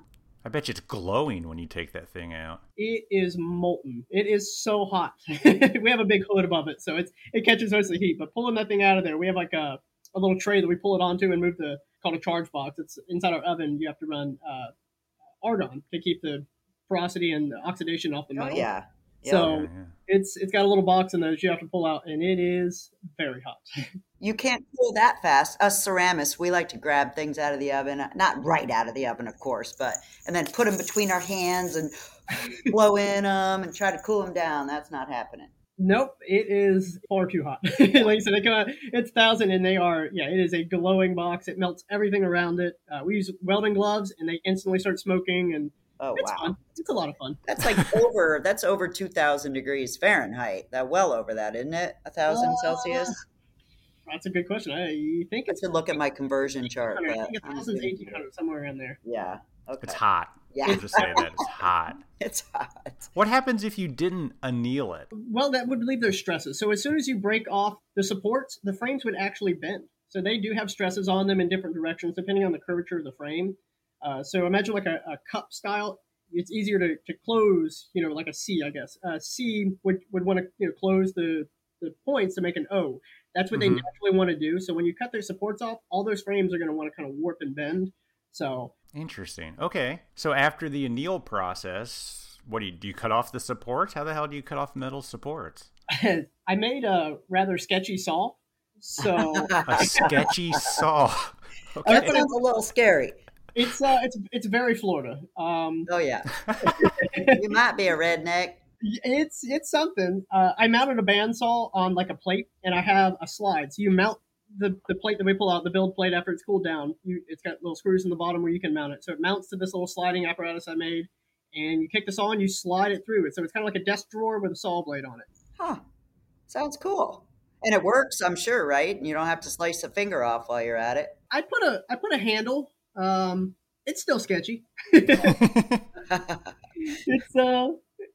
I bet you it's glowing when you take that thing out. It is molten. It is so hot. we have a big hood above it, so it's it catches most of the heat. But pulling that thing out of there, we have like a, a little tray that we pull it onto and move the called a charge box. It's inside our oven. You have to run uh, argon to keep the porosity and the oxidation off the oh, metal. Oh, yeah. Yep. So yeah, yeah. it's it's got a little box in those you have to pull out, and it is very hot. you can't pull that fast. Us ceramists, we like to grab things out of the oven, not right out of the oven, of course, but and then put them between our hands and blow in them and try to cool them down. That's not happening. Nope, it is far too hot. like I said, they come out, it's thousand, and they are yeah, it is a glowing box. It melts everything around it. Uh, we use welding gloves, and they instantly start smoking, and oh it's wow, fun. It's a lot of fun. That's like over that's over two thousand degrees Fahrenheit. That well over that, isn't it? A thousand uh, Celsius. That's a good question. I think it's. I should look at my conversion chart. I think a thousand eighteen hundred somewhere in there. Yeah. Okay. It's hot. Yeah. I'll just say that it's hot. It's hot. What happens if you didn't anneal it? Well, that would leave those stresses. So as soon as you break off the supports, the frames would actually bend. So they do have stresses on them in different directions depending on the curvature of the frame. Uh, so imagine like a, a, cup style. It's easier to, to close, you know, like a C, I guess. Uh, C would, would want to you know, close the, the points to make an O. That's what mm-hmm. they naturally want to do. So when you cut their supports off, all those frames are going to want to kind of warp and bend. So Interesting. Okay. So after the anneal process, what do you do? You cut off the supports? How the hell do you cut off metal supports? I made a rather sketchy saw. So a sketchy saw. Okay. That sounds a little scary. It's uh, it's it's very Florida. Um, oh yeah, you might be a redneck. It's it's something. Uh, I mounted a bandsaw on like a plate, and I have a slide. So you mount the, the plate that we pull out, the build plate after it's cooled down, you, it's got little screws in the bottom where you can mount it. So it mounts to this little sliding apparatus I made, and you kick the saw and you slide it through it. So it's kind of like a desk drawer with a saw blade on it. Huh. Sounds cool. And it works, I'm sure, right? And you don't have to slice a finger off while you're at it. I put a I put a handle. Um, it's still sketchy. it's uh,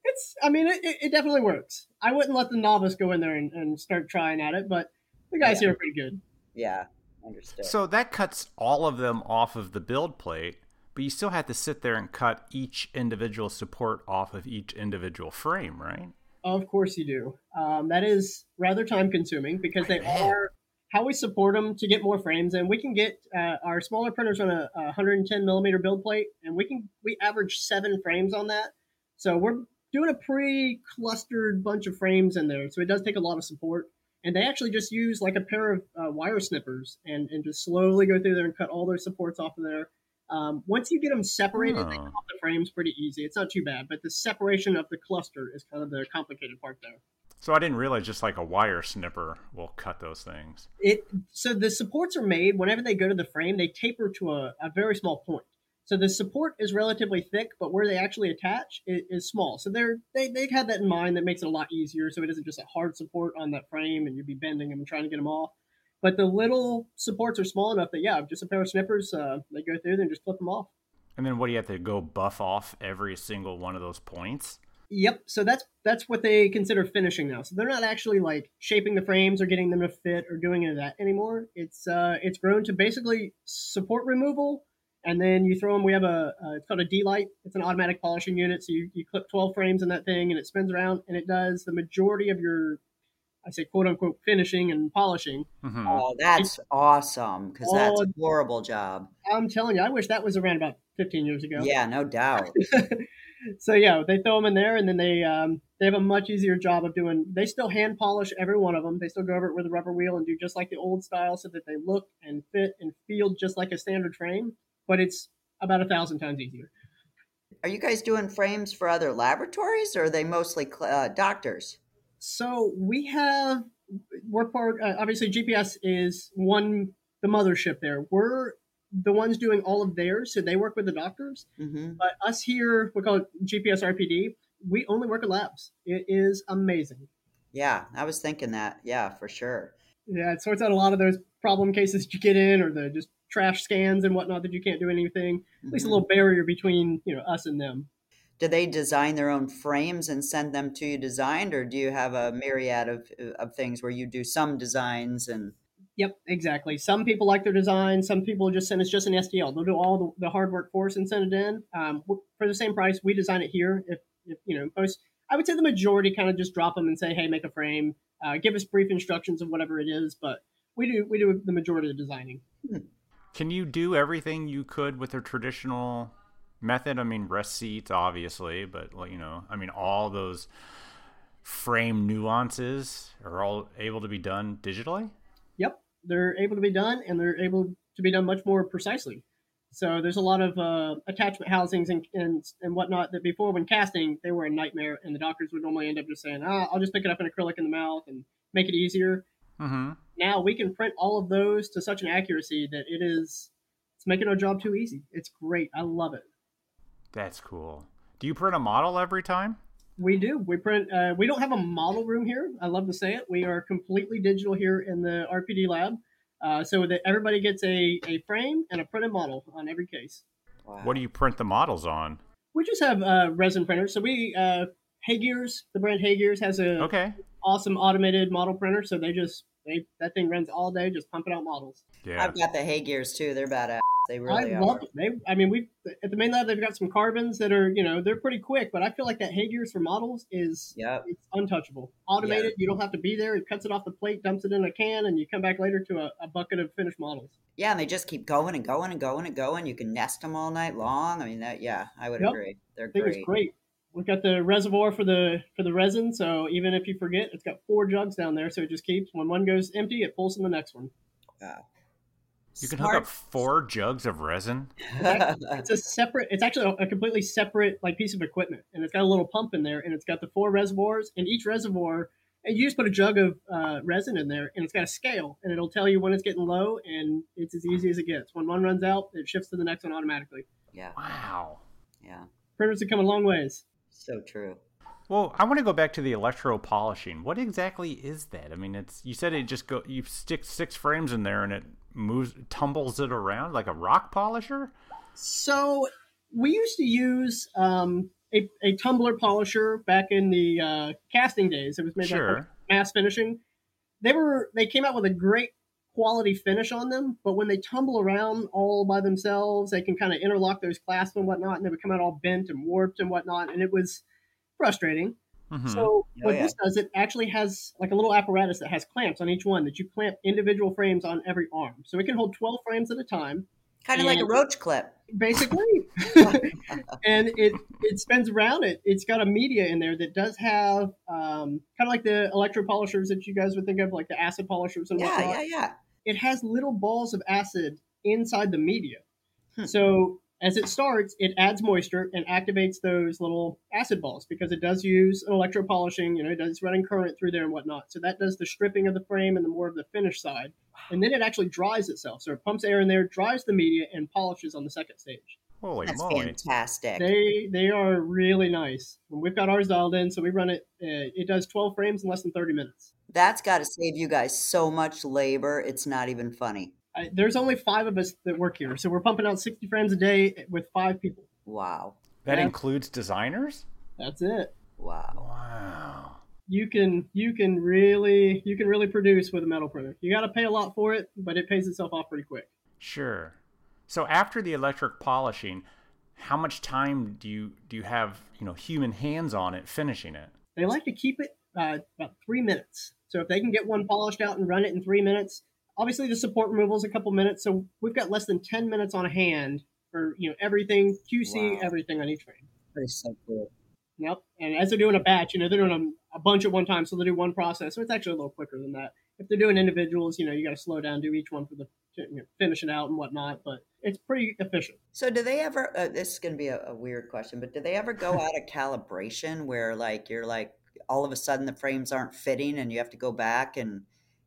it's. I mean, it, it definitely works. I wouldn't let the novice go in there and, and start trying at it, but the guys yeah. here are pretty good. Yeah, understood. So that cuts all of them off of the build plate, but you still have to sit there and cut each individual support off of each individual frame, right? Of course you do. Um, that is rather time consuming because they are how we support them to get more frames, and we can get uh, our smaller printers on a, a 110 millimeter build plate, and we can we average seven frames on that. So we're doing a pretty clustered bunch of frames in there, so it does take a lot of support and they actually just use like a pair of uh, wire snippers and, and just slowly go through there and cut all those supports off of there. Um, once you get them separated, oh. they cut off the frames pretty easy. It's not too bad, but the separation of the cluster is kind of the complicated part there. So I didn't realize just like a wire snipper will cut those things. It so the supports are made whenever they go to the frame, they taper to a, a very small point. So the support is relatively thick, but where they actually attach is, is, small. So they're they they've had that in mind. That makes it a lot easier. So it isn't just a hard support on that frame, and you'd be bending them and trying to get them off. But the little supports are small enough that yeah, just a pair of snippers, uh, they go through and just clip them off. And then what do you have to go buff off every single one of those points? Yep. So that's that's what they consider finishing now. So they're not actually like shaping the frames or getting them to fit or doing any of that anymore. It's uh, it's grown to basically support removal and then you throw them. We have a uh, it's called a DLyte. It's an automatic polishing unit. So you, you clip 12 frames in that thing, and it spins around, and it does the majority of your, I say quote unquote finishing and polishing. Mm-hmm. Oh, that's it's, awesome because that's a horrible job. I'm telling you, I wish that was around about 15 years ago. Yeah, no doubt. so yeah, they throw them in there, and then they um, they have a much easier job of doing. They still hand polish every one of them. They still go over it with a rubber wheel and do just like the old style, so that they look and fit and feel just like a standard frame but it's about a thousand times easier. Are you guys doing frames for other laboratories, or are they mostly uh, doctors? So we have we're part. Uh, obviously, GPS is one the mothership. There, we're the ones doing all of theirs, so they work with the doctors. Mm-hmm. But us here, we call it GPS RPD. We only work at labs. It is amazing. Yeah, I was thinking that. Yeah, for sure. Yeah, it sorts out a lot of those problem cases you get in, or the just trash scans and whatnot that you can't do anything. Mm-hmm. At least a mm-hmm. little barrier between you know us and them. Do they design their own frames and send them to you designed, or do you have a myriad of of things where you do some designs and? Yep, exactly. Some people like their design. Some people just send us just an STL. They'll do all the, the hard work for us and send it in um, for the same price. We design it here. If, if you know, most I would say the majority kind of just drop them and say, "Hey, make a frame." Uh, give us brief instructions of whatever it is, but we do we do the majority of the designing. Hmm. Can you do everything you could with a traditional method? I mean, rest seats, obviously, but you know, I mean, all those frame nuances are all able to be done digitally. Yep, they're able to be done, and they're able to be done much more precisely. So there's a lot of uh, attachment housings and, and and whatnot that before when casting they were a nightmare, and the doctors would normally end up just saying, "Ah, I'll just pick it up in acrylic in the mouth and make it easier." Mm-hmm. Now we can print all of those to such an accuracy that it is it's making our job too easy. It's great. I love it. That's cool. Do you print a model every time? We do. We print. Uh, we don't have a model room here. I love to say it. We are completely digital here in the RPD lab, uh, so that everybody gets a, a frame and a printed model on every case. Wow. What do you print the models on? We just have uh, resin printers. So we uh, HeyGears, the brand HeyGears has a okay awesome automated model printer. So they just they that thing runs all day, just pumping out models. Yeah, I've got the HeyGears too. They're badass. They really I are. love They, I mean, we at the main lab they've got some carbons that are you know they're pretty quick, but I feel like that HeyGears for models is yeah it's untouchable. Automated, you don't have to be there. It cuts it off the plate, dumps it in a can, and you come back later to a, a bucket of finished models. Yeah, and they just keep going and going and going and going. You can nest them all night long. I mean, that yeah, I would yep. agree. They're great. great. We've got the reservoir for the for the resin, so even if you forget, it's got four jugs down there, so it just keeps when one goes empty, it pulls in the next one. Wow. You can Smart. hook up four jugs of resin. it's a separate. It's actually a completely separate like piece of equipment, and it's got a little pump in there, and it's got the four reservoirs, and each reservoir, and you just put a jug of uh, resin in there, and it's got a scale, and it'll tell you when it's getting low, and it's as easy as it gets. When one runs out, it shifts to the next one automatically. Yeah. Wow. Yeah. Printers have come a long ways. So true. Well, I want to go back to the electro polishing. What exactly is that? I mean, it's you said it just go you stick six frames in there and it moves tumbles it around like a rock polisher. So we used to use um, a, a tumbler polisher back in the uh, casting days. It was made sure. like mass finishing. They were they came out with a great quality finish on them, but when they tumble around all by themselves, they can kind of interlock those clasps and whatnot, and they would come out all bent and warped and whatnot, and it was frustrating. Mm-hmm. So oh, what yeah. this does, it actually has like a little apparatus that has clamps on each one that you clamp individual frames on every arm, so it can hold twelve frames at a time. Kind of like a roach clip, basically. and it it spins around. It it's got a media in there that does have um, kind of like the electro polishers that you guys would think of, like the acid polishers and yeah, whatnot. Yeah, yeah, it has little balls of acid inside the media. Hmm. So as it starts, it adds moisture and activates those little acid balls because it does use an electro polishing, you know, it does running current through there and whatnot. So that does the stripping of the frame and the more of the finish side. And then it actually dries itself. So it pumps air in there, dries the media, and polishes on the second stage. Holy That's moly. fantastic. They they are really nice. we've got ours dialed in, so we run it. Uh, it does 12 frames in less than 30 minutes. That's got to save you guys so much labor. It's not even funny. I, there's only five of us that work here, so we're pumping out 60 frames a day with five people. Wow. That that's, includes designers. That's it. Wow. Wow. You can you can really you can really produce with a metal printer. You got to pay a lot for it, but it pays itself off pretty quick. Sure. So after the electric polishing, how much time do you do you have you know human hands on it finishing it? They like to keep it uh, about three minutes. So if they can get one polished out and run it in three minutes, obviously the support removal is a couple minutes. So we've got less than ten minutes on hand for you know everything QC, wow. everything on each frame. That's so cool. Yep. And as they're doing a batch, you know, they're doing a, a bunch at one time, so they do one process. So it's actually a little quicker than that. If they're doing individuals, you know, you got to slow down, do each one for the you know, finish it out and whatnot. But it's pretty efficient. So, do they ever? Uh, this is going to be a, a weird question, but do they ever go out of calibration where, like, you're like, all of a sudden the frames aren't fitting, and you have to go back and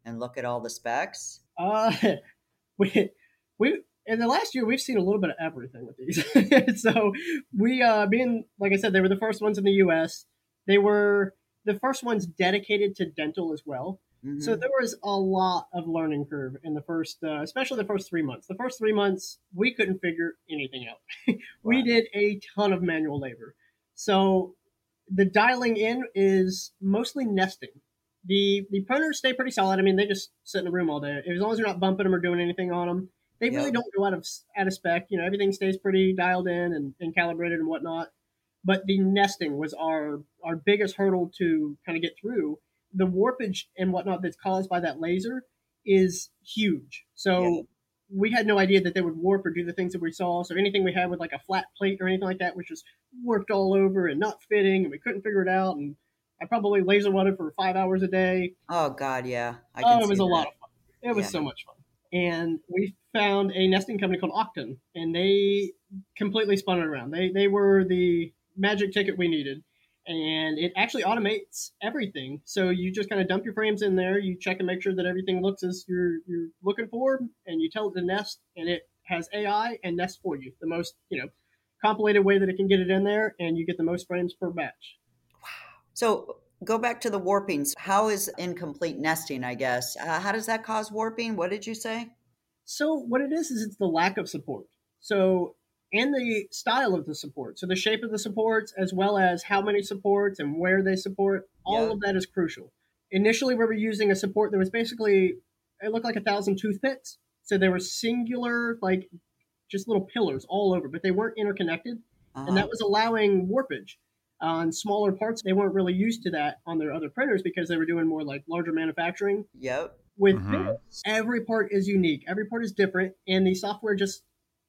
and look at all the specs? Uh, we we in the last year we've seen a little bit of everything with these. so we, uh, being like I said, they were the first ones in the U.S. They were the first ones dedicated to dental as well. Mm-hmm. So there was a lot of learning curve in the first, uh, especially the first three months. The first three months, we couldn't figure anything out. we did a ton of manual labor. So the dialing in is mostly nesting. The the printers stay pretty solid. I mean, they just sit in a room all day. As long as you're not bumping them or doing anything on them, they really don't go out of out of spec. You know, everything stays pretty dialed in and, and calibrated and whatnot. But the nesting was our our biggest hurdle to kind of get through the warpage and whatnot that's caused by that laser is huge. So. We had no idea that they would warp or do the things that we saw. So anything we had with like a flat plate or anything like that which was just warped all over and not fitting, and we couldn't figure it out. And I probably laser welded for five hours a day. Oh God, yeah. oh, it was that. a lot of fun. It was yeah. so much fun. And we found a nesting company called Oqton, and they completely spun it around. They they were the magic ticket we needed and it actually automates everything. So you just kind of dump your frames in there, you check and make sure that everything looks as you're you're looking for, and you tell it to nest, and it has AI and nest for you the most you know compiled way that it can get it in there, and you get the most frames per batch. Wow. So go back to the warpings. How is incomplete nesting? I guess uh, how does that cause warping? What did you say? So what it is is it's the lack of support. So and the style of the support. So the shape of the supports, as well as how many supports and where they support, all yeah. of that is crucial. Initially, we were using a support that was basically it looked like a thousand toothpicks. So there were singular, like just little pillars all over, but they weren't interconnected, uh-huh. and that was allowing warpage on smaller parts. They weren't really used to that on their other printers because they were doing more like larger manufacturing. Yep. With mm-hmm. this, every part is unique. Every part is different, and the software just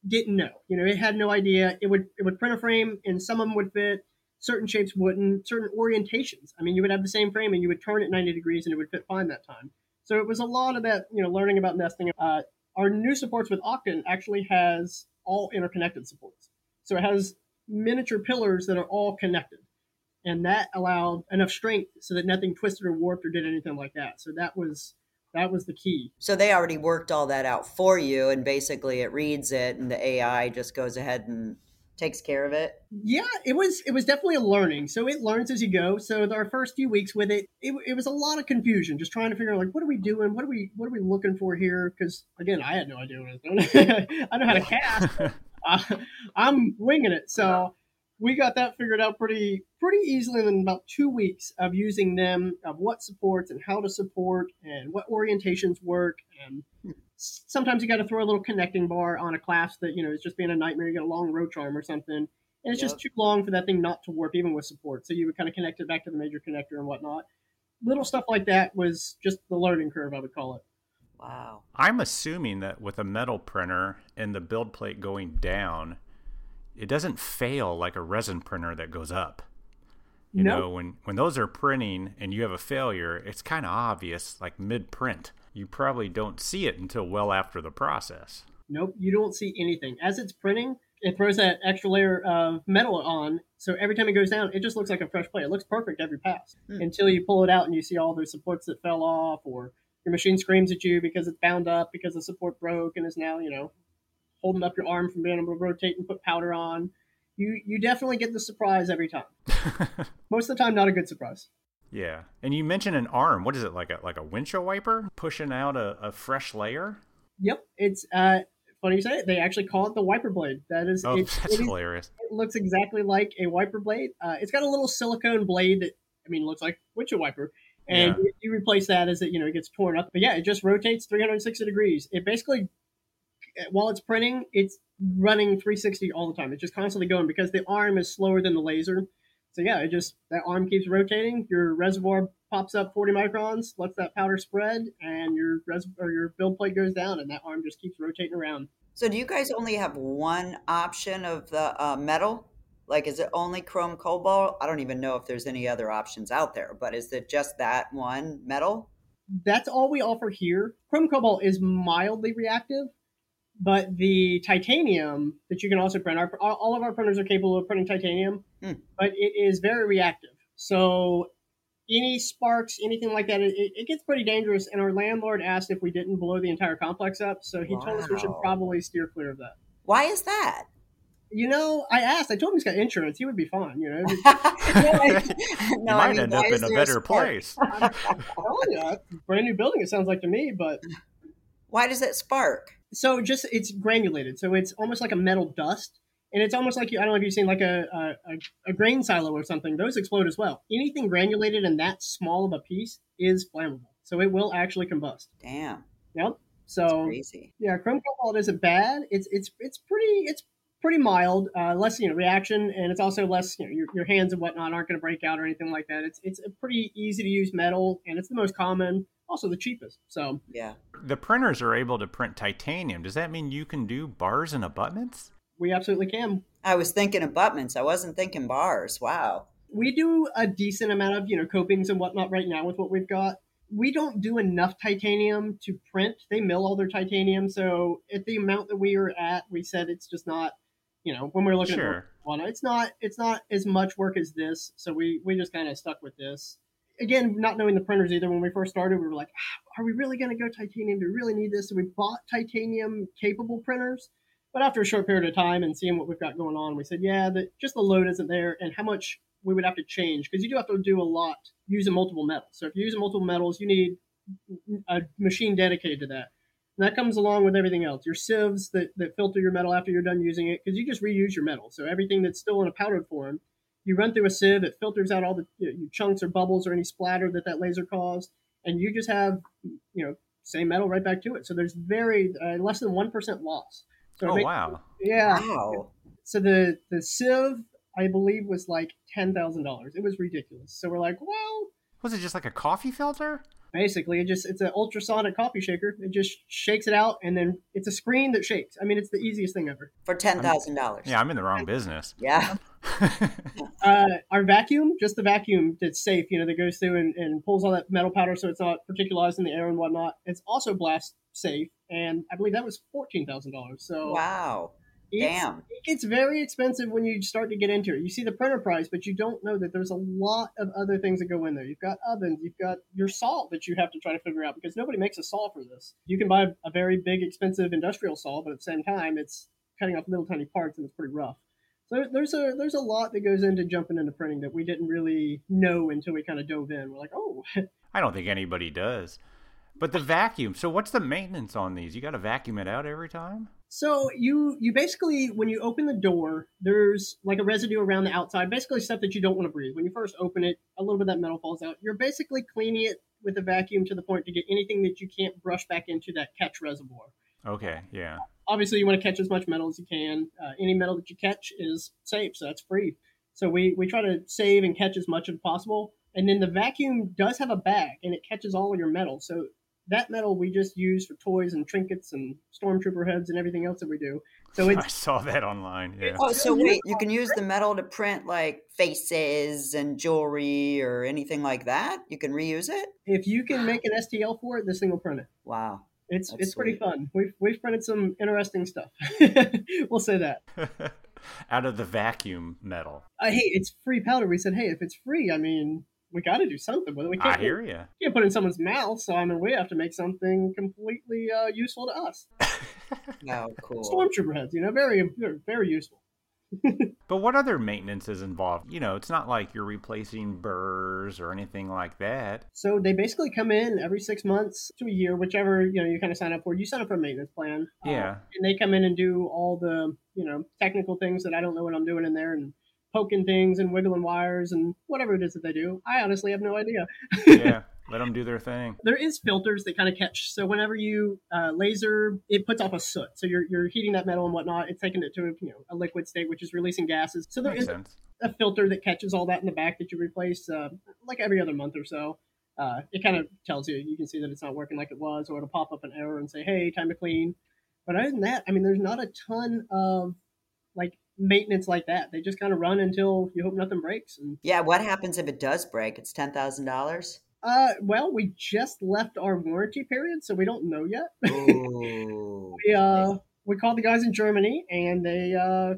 didn't know. You know, it had no idea. It would it would print a frame, and some of them would fit, certain shapes wouldn't, certain orientations. I mean, you would have the same frame, and you would turn it 90 degrees, and it would fit fine that time. So it was a lot of that, you know, learning about nesting. Uh, our new supports with Oqton actually has all interconnected supports. So it has miniature pillars that are all connected. And that allowed enough strength so that nothing twisted or warped or did anything like that. So that was that was the key. So they already worked all that out for you, and basically it reads it, and the AI just goes ahead and takes care of it. Yeah, it was it was definitely a learning. So it learns as you go. So our first few weeks with it, it, it was a lot of confusion, just trying to figure out like what are we doing, what are we what are we looking for here? Because again, I had no idea what I was doing. I know how to cast. uh, I'm winging it. So we got that figured out pretty pretty easily in about two weeks of using them of what supports and how to support and what orientations work. And sometimes you got to throw a little connecting bar on a class that you know is just being a nightmare. You get a long roach arm or something. And it's yep. just too long for that thing not to warp even with support. So you would kind of connect it back to the major connector and whatnot. Little stuff like that was just the learning curve i would call it. Wow. I'm assuming that with a metal printer and the build plate going down it doesn't fail like a resin printer that goes up. You nope. know, when when those are printing and you have a failure, it's kind of obvious, like mid print. You probably don't see it until well after the process. Nope, you don't see anything. As it's printing, it throws that extra layer of metal on, so every time it goes down, it just looks like a fresh plate. It looks perfect every pass hmm. until you pull it out and you see all those supports that fell off, or your machine screams at you because it's bound up because the support broke and is now, you know, holding up your arm from being able to rotate and put powder on. You you definitely get the surprise every time. Most of the time, not a good surprise. Yeah, and you mentioned an arm. What is it like a like a windshield wiper pushing out a, a fresh layer? Yep, it's uh, funny you say it. They actually call it the wiper blade. That is, oh, it, that's it hilarious. Is, it looks exactly like a wiper blade. Uh, it's got a little silicone blade that I mean looks like windshield wiper, and yeah. you, you, replace that as it you know it gets torn up. But yeah, it just rotates 360 degrees. It basically while it's printing, it's running 360 all the time. It's just constantly going because the arm is slower than the laser. So yeah, it just that arm keeps rotating. Your reservoir pops up 40 microns, lets that powder spread, and your res- or your build plate goes down, and that arm just keeps rotating around. So do you guys only have one option of the uh, metal? Like, is it only chrome cobalt? I don't even know if there's any other options out there, but is it just that one metal? that's all we offer here. Chrome Cobalt is mildly reactive, but the titanium that you can also print, our, all of our printers are capable of printing titanium, hmm. but it is very reactive. So any sparks, anything like that, it, it, gets pretty dangerous. And our landlord asked if we didn't blow the entire complex up, so he wow. told us we should probably steer clear of that. Why is that? You know, I asked. I told him he's got insurance. He would be fine. You know, no, I, no, might I mean, end up in a better a place. oh yeah, brand new building. It sounds like to me, but why does it spark? So just it's granulated, so it's almost like a metal dust and it's almost like you, I don't know if you've seen like a, a, a, grain silo or something. Those explode as well. Anything granulated and that small of a piece is flammable, so it will actually combust. Damn. Yep. So yeah, chrome cobalt isn't bad. It's it's it's pretty it's pretty mild, uh, less you know reaction, and it's also less you know your, your hands and whatnot aren't going to break out or anything like that. It's it's a pretty easy to use metal, and it's the most common, also the cheapest. So yeah, the printers are able to print titanium. Does that mean you can do bars and abutments? we absolutely can. I was thinking abutments. I wasn't thinking bars. Wow. We do a decent amount of, you know, copings and whatnot right now with what we've got. We don't do enough titanium to print. They mill all their titanium. So at the amount that we are at, we said it's just not, you know, when we are looking sure. at one, it's not it's not as much work as this. So we we just kind of stuck with this. Again, not knowing the printers either. When we first started, we were like, ah, are we really going to go titanium? Do we really need this? So we bought titanium capable printers but after a short period of time and seeing what we've got going on, we said, yeah, that just the load isn't there and how much we would have to change because you do have to do a lot using multiple metals. So if you're using multiple metals, you need a machine dedicated to that. And that comes along with everything else. Your sieves that, that filter your metal after you're done using it, because you just reuse your metal. So everything that's still in a powdered form, you run through a sieve, it filters out all the you know, chunks or bubbles or any splatter that that laser caused, and you just have, you know, same metal right back to it. So there's very uh, less than 1% loss. So oh wow! Yeah. Wow. So the the sieve, I believe, was like ten thousand dollars. It was ridiculous. So we're like, well, was it just like a coffee filter? Basically, it just it's an ultrasonic coffee shaker. It just shakes it out, and then it's a screen that shakes. I mean, it's the easiest thing ever. For ten thousand dollars. Yeah, I'm in the wrong business. Yeah. uh, our vacuum, just the vacuum that's safe, you know, that goes through and, and pulls all that metal powder so it's not particularized in the air and whatnot. It's also blast safe, and I believe that was fourteen thousand dollars. So wow, damn, it gets very expensive when you start to get into it. You see the printer price, but you don't know that there's a lot of other things that go in there. You've got ovens, you've got your saw that you have to try to figure out because nobody makes a saw for this. You can buy a very big, expensive industrial saw, but at the same time, it's cutting off little tiny parts and it's pretty rough. So there's a there's a lot that goes into jumping into printing that we didn't really know until we kind of dove in. We're like, oh. I don't think anybody does. But the vacuum. So what's the maintenance on these? You got to vacuum it out every time. So you you basically when you open the door, there's like a residue around the outside, basically stuff that you don't want to breathe. When you first open it, a little bit of that metal falls out. You're basically cleaning it with a vacuum to the point to get anything that you can't brush back into that catch reservoir. Okay, yeah. Obviously, you want to catch as much metal as you can. Uh, any metal that you catch is safe, so that's free. So we we try to save and catch as much as possible. And then the vacuum does have a bag, and it catches all of your metal. So that metal we just use for toys and trinkets and stormtrooper heads and everything else that we do. So I saw that online. Yeah. Oh, so wait, you can use the metal to print like faces and jewelry or anything like that. You can reuse it. If you can make an STL for it, this thing will print it. Wow. It's That's it's pretty fun. We've we've printed some interesting stuff. we'll say that. Out of the vacuum metal. Uh, hey, it's free powder. We said, hey, if it's free, I mean, we got to do something with it. We can't I hear you. Can't put it in someone's mouth. So I mean, we have to make something completely uh, useful to us. no, cool. Stormtrooper heads, you know, very, very useful. but what other maintenance is involved? You know, it's not like you're replacing burrs or anything like that. So they basically come in every six months to a year, whichever you know you kind of sign up for. You sign up for a maintenance plan. Yeah. Uh, and they come in and do all the you know technical things that I don't know what I'm doing in there and poking things and wiggling wires and whatever it is that they do. I honestly have no idea. yeah, let them do their thing. There is filters that kind of catch. So whenever you uh, laser, it puts off a soot. So you're, you're heating that metal and whatnot. It's taking it to you know a liquid state, which is releasing gases. So there Makes is sense. a filter that catches all that in the back that you replace uh, like every other month or so. Uh, it kind of tells you you can see that it's not working like it was, or it'll pop up an error and say, "Hey, time to clean." But other than that, I mean, there's not a ton of like maintenance like that. They just kind of run until you hope nothing breaks. And yeah, what happens if it does break? It's ten thousand dollars. Uh, well, we just left our warranty period, so we don't know yet. we uh, we called the guys in Germany, and they uh,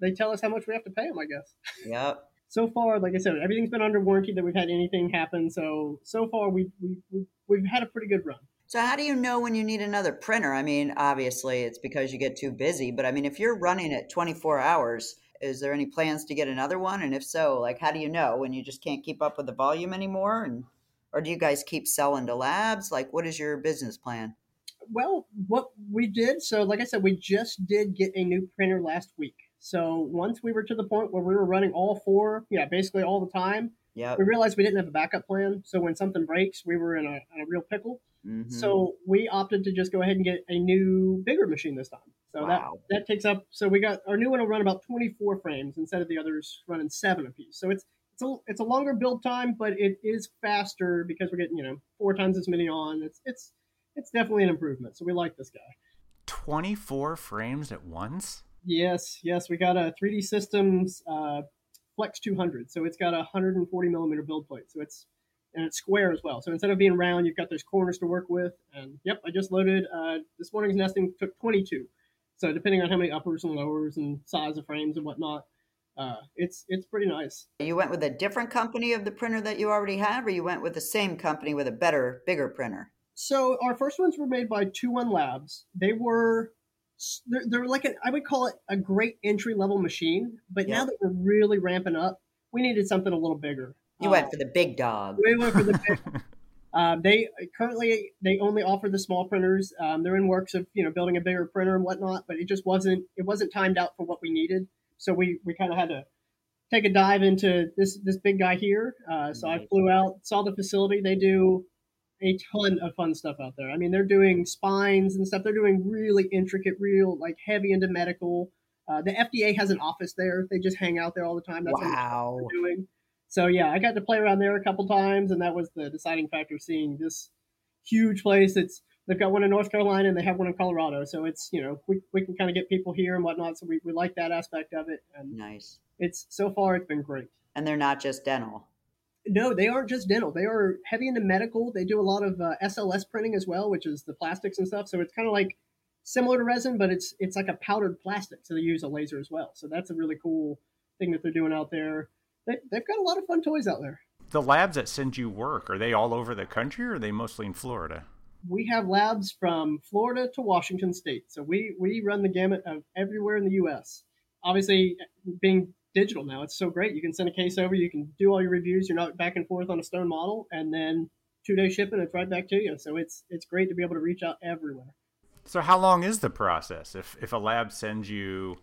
they tell us how much we have to pay them. I guess. Yep. So far, like I said, everything's been under warranty that we've had anything happen. So so far, we we, we we've had a pretty good run. So how do you know when you need another printer? I mean, obviously it's because you get too busy, but I mean, if you're running it 24 hours, is there any plans to get another one? And if so, like how do you know when you just can't keep up with the volume anymore? And or do you guys keep selling to labs? Like what is your business plan? Well, what we did, so like I said, we just did get a new printer last week. So once we were to the point where we were running all four, yeah, basically all the time, yeah, we realized we didn't have a backup plan. So when something breaks, we were in a, in a real pickle. Mm-hmm. So we opted to just go ahead and get a new, bigger machine this time. So wow. that that takes up. So we got our new one will run about 24 frames instead of the others running seven apiece. So it's it's a it's a longer build time, but it is faster because we're getting you know four times as many on. It's it's it's definitely an improvement. So we like this guy. 24 frames at once. Yes, yes, we got a 3D Systems uh, Flex 200, so it's got a 140 millimeter build plate. So it's and it's square as well. So instead of being round, you've got those corners to work with. And yep, I just loaded. Uh, this morning's nesting took 22. So depending on how many uppers and lowers and size of frames and whatnot, uh, it's it's pretty nice. You went with a different company of the printer that you already have, or you went with the same company with a better, bigger printer? So our first ones were made by Two One Labs. They were they're, they're like an I would call it a great entry level machine. But now that we're really ramping up, we needed something a little bigger. You uh, went for the big dog. We went for the big. Um, they currently they only offer the small printers. Um, they're in works of you know building a bigger printer and whatnot, but it just wasn't it wasn't timed out for what we needed. So we we kind of had to take a dive into this this big guy here. Uh, so. I flew out, saw the facility. They do a ton of fun stuff out there. I mean, they're doing spines and stuff. They're doing really intricate, real like heavy into medical. Uh, the FDA has an office there. They just hang out there all the time. That's wow. what they're doing. So yeah, I got to play around there a couple times, and that was the deciding factor. Seeing this huge place, it's they've got one in North Carolina and they have one in Colorado, so it's you know we, we can kind of get people here and whatnot. So we, we like that aspect of it. And nice. It's so far it's been great. And they're not just dental. No, they aren't just dental. They are heavy into medical. They do a lot of uh, SLS printing as well, which is the plastics and stuff. So it's kind of like similar to resin, but it's it's like a powdered plastic. So they use a laser as well. So that's a really cool thing that they're doing out there. They, they've got a lot of fun toys out there. The labs that send you work are they all over the country, or are they mostly in Florida? We have labs from Florida to Washington State. So we we run the gamut of everywhere in the U.S. Obviously, being digital now. It's so great. You can send a case over, you can do all your reviews. You're not back and forth on a stone model, and then two day shipping, it's right back to you. So it's it's great to be able to reach out everywhere. So how long is the process? If if a lab sends you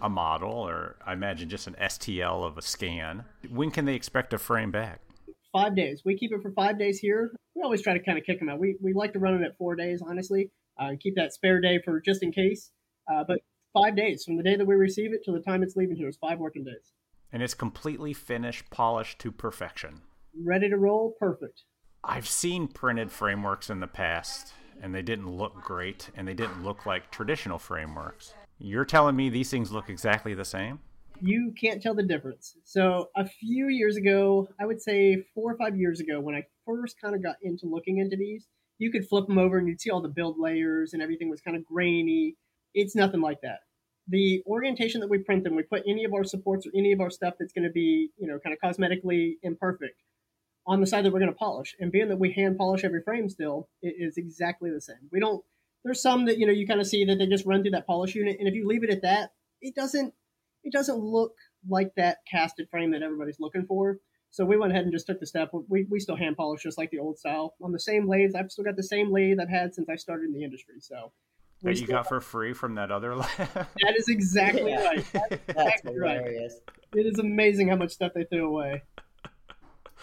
a model, or I imagine just an STL of a scan, when can they expect a frame back? Five days. We keep it for five days here. We always try to kind of kick them out. We we like to run it at four days, honestly, uh, keep that spare day for just in case. Uh, but five days from the day that we receive it to the time it's leaving here is five working days. And it's completely finished, polished to perfection. Ready to roll, perfect. I've seen printed frameworks in the past, and they didn't look great, and they didn't look like traditional frameworks. You're telling me these things look exactly the same? You can't tell the difference. So, a few years ago, I would say four or five years ago, when I first kind of got into looking into these, you could flip them over and you'd see all the build layers and everything was kind of grainy it's nothing like that. The orientation that we print them, we put any of our supports or any of our stuff that's going to be, you know, kind of cosmetically imperfect on the side that we're going to polish. And being that we hand polish every frame still, it is exactly the same. We don't, there's some that, you know, you kind of see that they just run through that polish unit. And if you leave it at that, it doesn't, it doesn't look like that casted frame that everybody's looking for. So we went ahead and just took the step. We, we still hand polish just like the old style on the same lathes. I've still got the same lathe I've had since I started in the industry. So that you got for free from that other lab. that is exactly yeah. right. That's, exactly hilarious. Right. It is amazing how much stuff they threw away.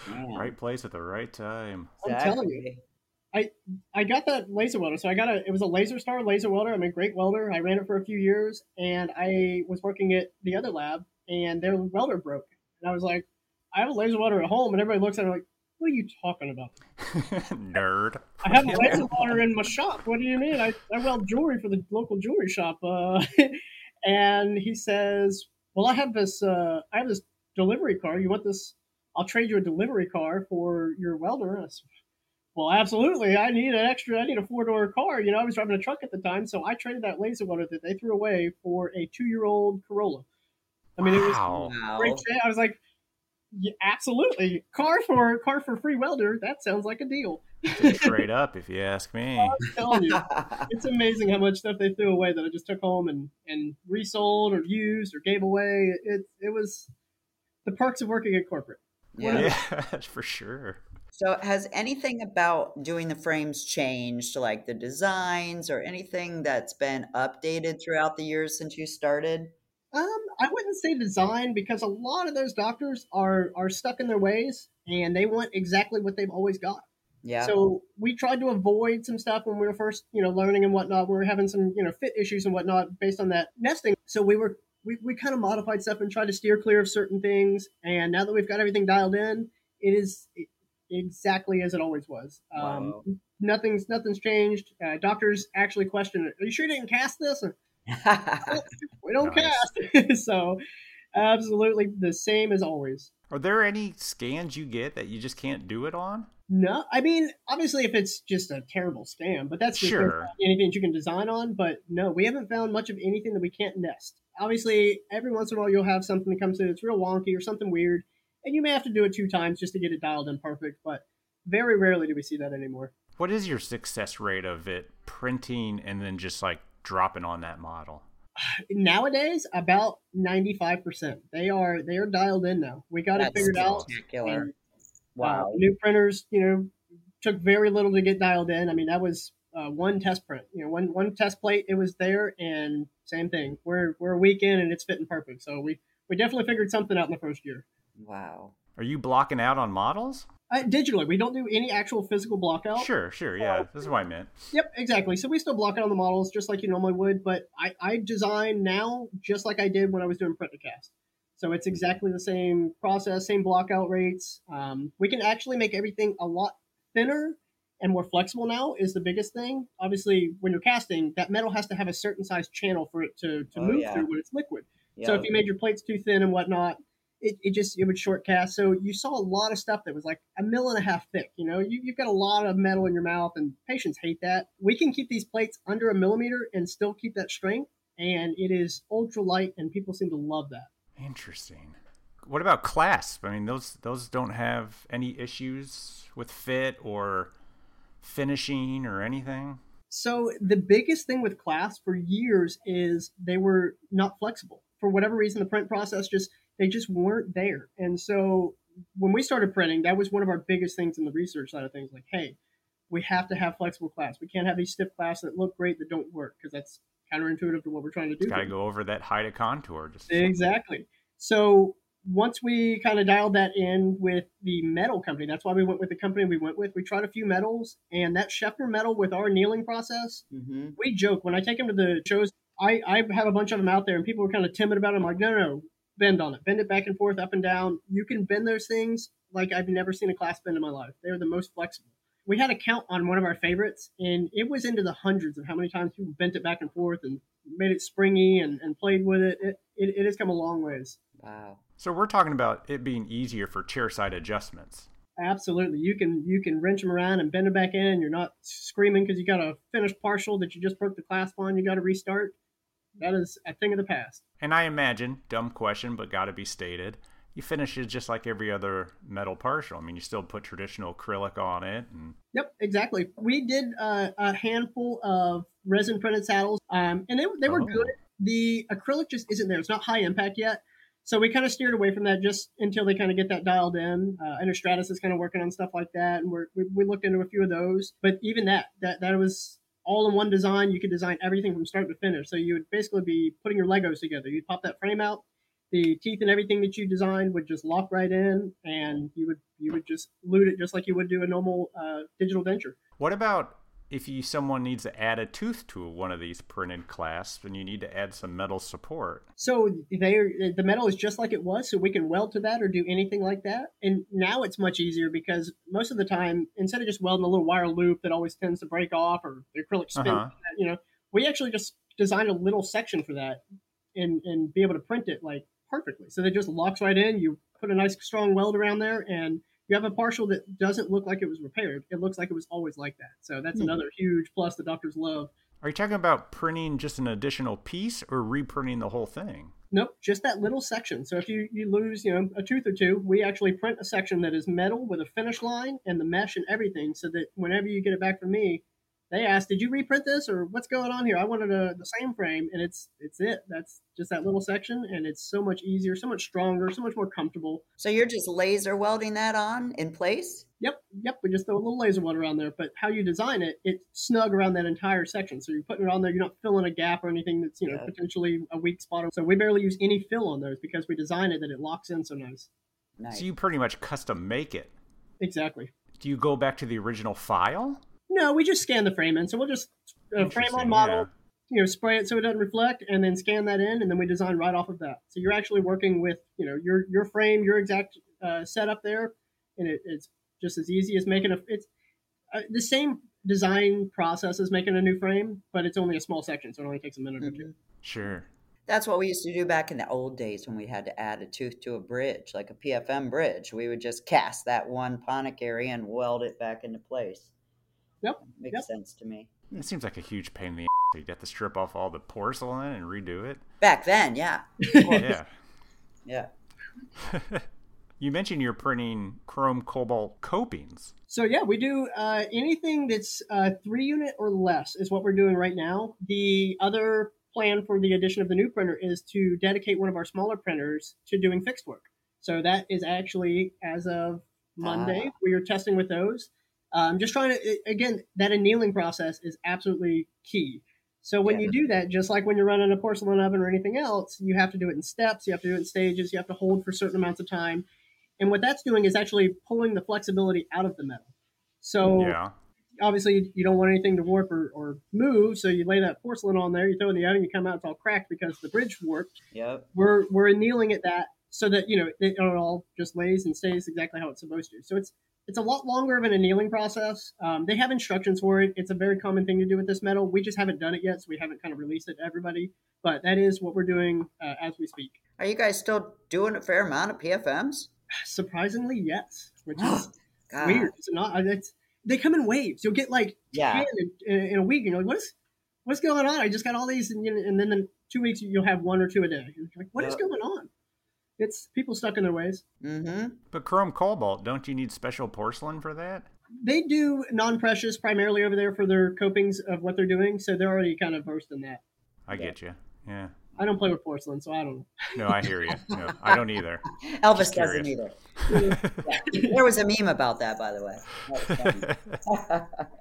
Man. Right place at the right time. I'm telling you. I I got that laser welder. So I got a it was a LaserStar laser welder. I'm a great welder. I ran it for a few years and I was working at the other lab and their welder broke. And I was like, I have a laser welder at home and everybody looks at me like, what are you talking about? Nerd. I have a laser water in my shop. What do you mean? I, I weld jewelry for the local jewelry shop. Uh, and he says, Well, I have this uh, I have this delivery car. You want this I'll trade you a delivery car for your welder. Said, well, absolutely. I need an extra. I need a four door car. You know, I was driving a truck at the time, so I traded that laser welder that they threw away for a two year old Corolla. I mean, wow. it was great. I was like, yeah, absolutely. Car for car for free welder. That sounds like a deal. Straight up, if you ask me. I'm telling you, it's amazing how much stuff they threw away that I just took home and and resold or used or gave away. It it was the perks of working at corporate. Yeah, yeah for sure. So, has anything about doing the frames changed, like the designs or anything that's been updated throughout the years since you started? Um, I wouldn't say design because a lot of those doctors are are stuck in their ways and they want exactly what they've always got. Yeah. So we tried to avoid some stuff when we were first, you know, learning and whatnot. We were having some, you know, fit issues and whatnot based on that nesting. So we were we, we kind of modified stuff and tried to steer clear of certain things. And now that we've got everything dialed in, it is exactly as it always was. Um, wow. Nothing's nothing's changed. Uh, doctors actually question it. Are you sure you didn't cast this? we don't cast. so absolutely the same as always. Are there any scans you get that you just can't do it on? No, I mean obviously if it's just a terrible scam, but that's sure. anything you can design on. But no, we haven't found much of anything that we can't nest. Obviously, every once in a while you'll have something that comes in that's real wonky or something weird, and you may have to do it two times just to get it dialed in perfect. But very rarely do we see that anymore. What is your success rate of it printing and then just like dropping on that model? Nowadays, about ninety five percent. They are they are dialed in now. We got That's it figured out. And, wow. Uh, new printers, you know, took very little to get dialed in. I mean, that was uh, one test print. You know, one one test plate. It was there, and same thing. We're we're a week in, and it's fitting perfect. So we we definitely figured something out in the first year. Wow. Are you blocking out on models? Uh, digitally, we don't do any actual physical blockout. Sure, sure, yeah, uh, this is what I meant. Yep, exactly. So we still block out on the models just like you normally would, but I, I design now just like I did when I was doing print to cast. So it's exactly the same process, same blockout rates. Um, we can actually make everything a lot thinner and more flexible now is the biggest thing. Obviously, when you're casting, that metal has to have a certain size channel for it to, to oh, move yeah. through when it's liquid. Yep. So if you made your plates too thin and whatnot, it, it just it would short cast. So you saw a lot of stuff that was like a mill and a half thick. You know, you, you've got a lot of metal in your mouth, and patients hate that. We can keep these plates under a millimeter and still keep that strength, and it is ultra light, and people seem to love that. Interesting. What about clasp? I mean, those those don't have any issues with fit or finishing or anything. So the biggest thing with clasp for years is they were not flexible for whatever reason. The print process just they just weren't there. And so when we started printing, that was one of our biggest things in the research side of things. Like, hey, we have to have flexible clasp. We can't have these stiff clasps that look great that don't work because that's counterintuitive to what we're trying to do. Got to go over that height of contour. Just exactly. So once we kind of dialed that in with the metal company, that's why we went with the company we went with. We tried a few metals, and that Scheftner metal with our annealing process, mm-hmm. we joke when I take them to the shows. I, I have a bunch of them out there, and people are kind of timid about them. I'm like, no, no, no, bend on it, bend it back and forth, up and down. You can bend those things like I've never seen a clasp bend in my life. They're the most flexible. We had a count on one of our favorites, and it was into the hundreds of how many times people bent it back and forth and made it springy and, and played with it. It, it. it has come a long ways. Wow. So we're talking about it being easier for chair side adjustments. Absolutely, you can you can wrench them around and bend it back in. You're not screaming because you got a finished partial that you just broke the clasp on. You got to restart. That is a thing of the past. And I imagine, dumb question, but got to be stated, you finish it just like every other metal partial. I mean, you still put traditional acrylic on it. And... Yep, exactly. We did uh, a handful of resin printed saddles, um, and they, they were oh. good. The acrylic just isn't there. It's not high impact yet. So we kind of steered away from that just until they kind of get that dialed in. Uh, Stratus is kind of working on stuff like that, and we're, we, we looked into a few of those. But even that, that that was all in one design. You could design everything from start to finish. So you would basically be putting your Legos together. You'd pop that frame out, the teeth and everything that you designed would just lock right in, and you would you would just loot it just like you would do a normal uh, digital denture. What about if you someone needs to add a tooth to one of these printed clasps and you need to add some metal support so they the metal is just like it was so we can weld to that or do anything like that and now it's much easier because most of the time instead of just welding a little wire loop that always tends to break off or the acrylic spin uh-huh. you know we actually just designed a little section for that and and be able to print it like perfectly. So it just locks right in. You put a nice strong weld around there, and you have a partial that doesn't look like it was repaired. It looks like it was always like that. So that's mm-hmm. another huge plus the doctors love. Are you talking about printing just an additional piece or reprinting the whole thing? Nope, just that little section. So if you, you lose, you know, a tooth or two, we actually print a section that is metal with a finish line and the mesh and everything so that whenever you get it back from me, they asked, "Did you reprint this or what's going on here?" I wanted a, the same frame, and it's it's it. That's just that little section, and it's so much easier, so much stronger, so much more comfortable. So you're just laser welding that on in place? Yep, yep. We just throw a little laser weld around there. But how you design it, it's snug around that entire section. So you're putting it on there. You're not filling a gap or anything that's you know yeah. potentially a weak spot. So we barely use any fill on those because we design it that it locks in so nice. Nice. So you pretty much custom make it. Exactly. Do you go back to the original file? No, we just scan the frame in. So we'll just uh, frame on model, yeah. you know, spray it so it doesn't reflect, and then scan that in, and then we design right off of that. So you're actually working with, you know, your your frame, your exact uh, setup there, and it, it's just as easy as making a. It's uh, the same design process as making a new frame, but it's only a small section, so it only takes a minute mm-hmm. or two. Sure. That's what we used to do back in the old days when we had to add a tooth to a bridge, like a PFM bridge. We would just cast that one pontic area and weld it back into place. Yep. Makes yep. sense to me. It seems like a huge pain in the ass. You get to strip off all the porcelain and redo it. Back then, yeah. well, yeah. Yeah. you mentioned you're printing chrome cobalt copings. So yeah, we do uh, anything that's uh, three unit or less is what we're doing right now. The other plan for the addition of the new printer is to dedicate one of our smaller printers to doing fixed work. So that is actually as of Monday. Uh. We are testing with those. Um, just trying to again that annealing process is absolutely key. So when yeah. you do that, just like when you're running a porcelain oven or anything else, you have to do it in steps. You have to do it in stages. You have to hold for certain amounts of time. And what that's doing is actually pulling the flexibility out of the metal. So yeah. obviously you don't want anything to warp or, or move. So you lay that porcelain on there, you throw it in the oven, you come out, it's all cracked because the bridge warped. Yep. We're we're annealing it that so that you know it, it all just lays and stays exactly how it's supposed to. So it's it's a lot longer of an annealing process. Um, they have instructions for it. It's a very common thing to do with this metal. We just haven't done it yet, so we haven't kind of released it to everybody. But that is what we're doing uh, as we speak. Are you guys still doing a fair amount of PFMs? Surprisingly, yes. Which is weird. It's not. It's, they come in waves. You'll get like yeah. in, in, a week, and you're like, "What is what's going on?" I just got all these, and, and then in two weeks you'll have one or two a day. And you're like, "What yep. is going on?" It's people stuck in their ways. Mm-hmm. But chrome cobalt, don't you need special porcelain for that? They do non-precious primarily over there for their copings of what they're doing, so they're already kind of versed in that. I get you. Yeah. I don't play with porcelain, so I don't know. No, I hear you. No, I don't either. Elvis doesn't either. yeah. There was a meme about that, by the way.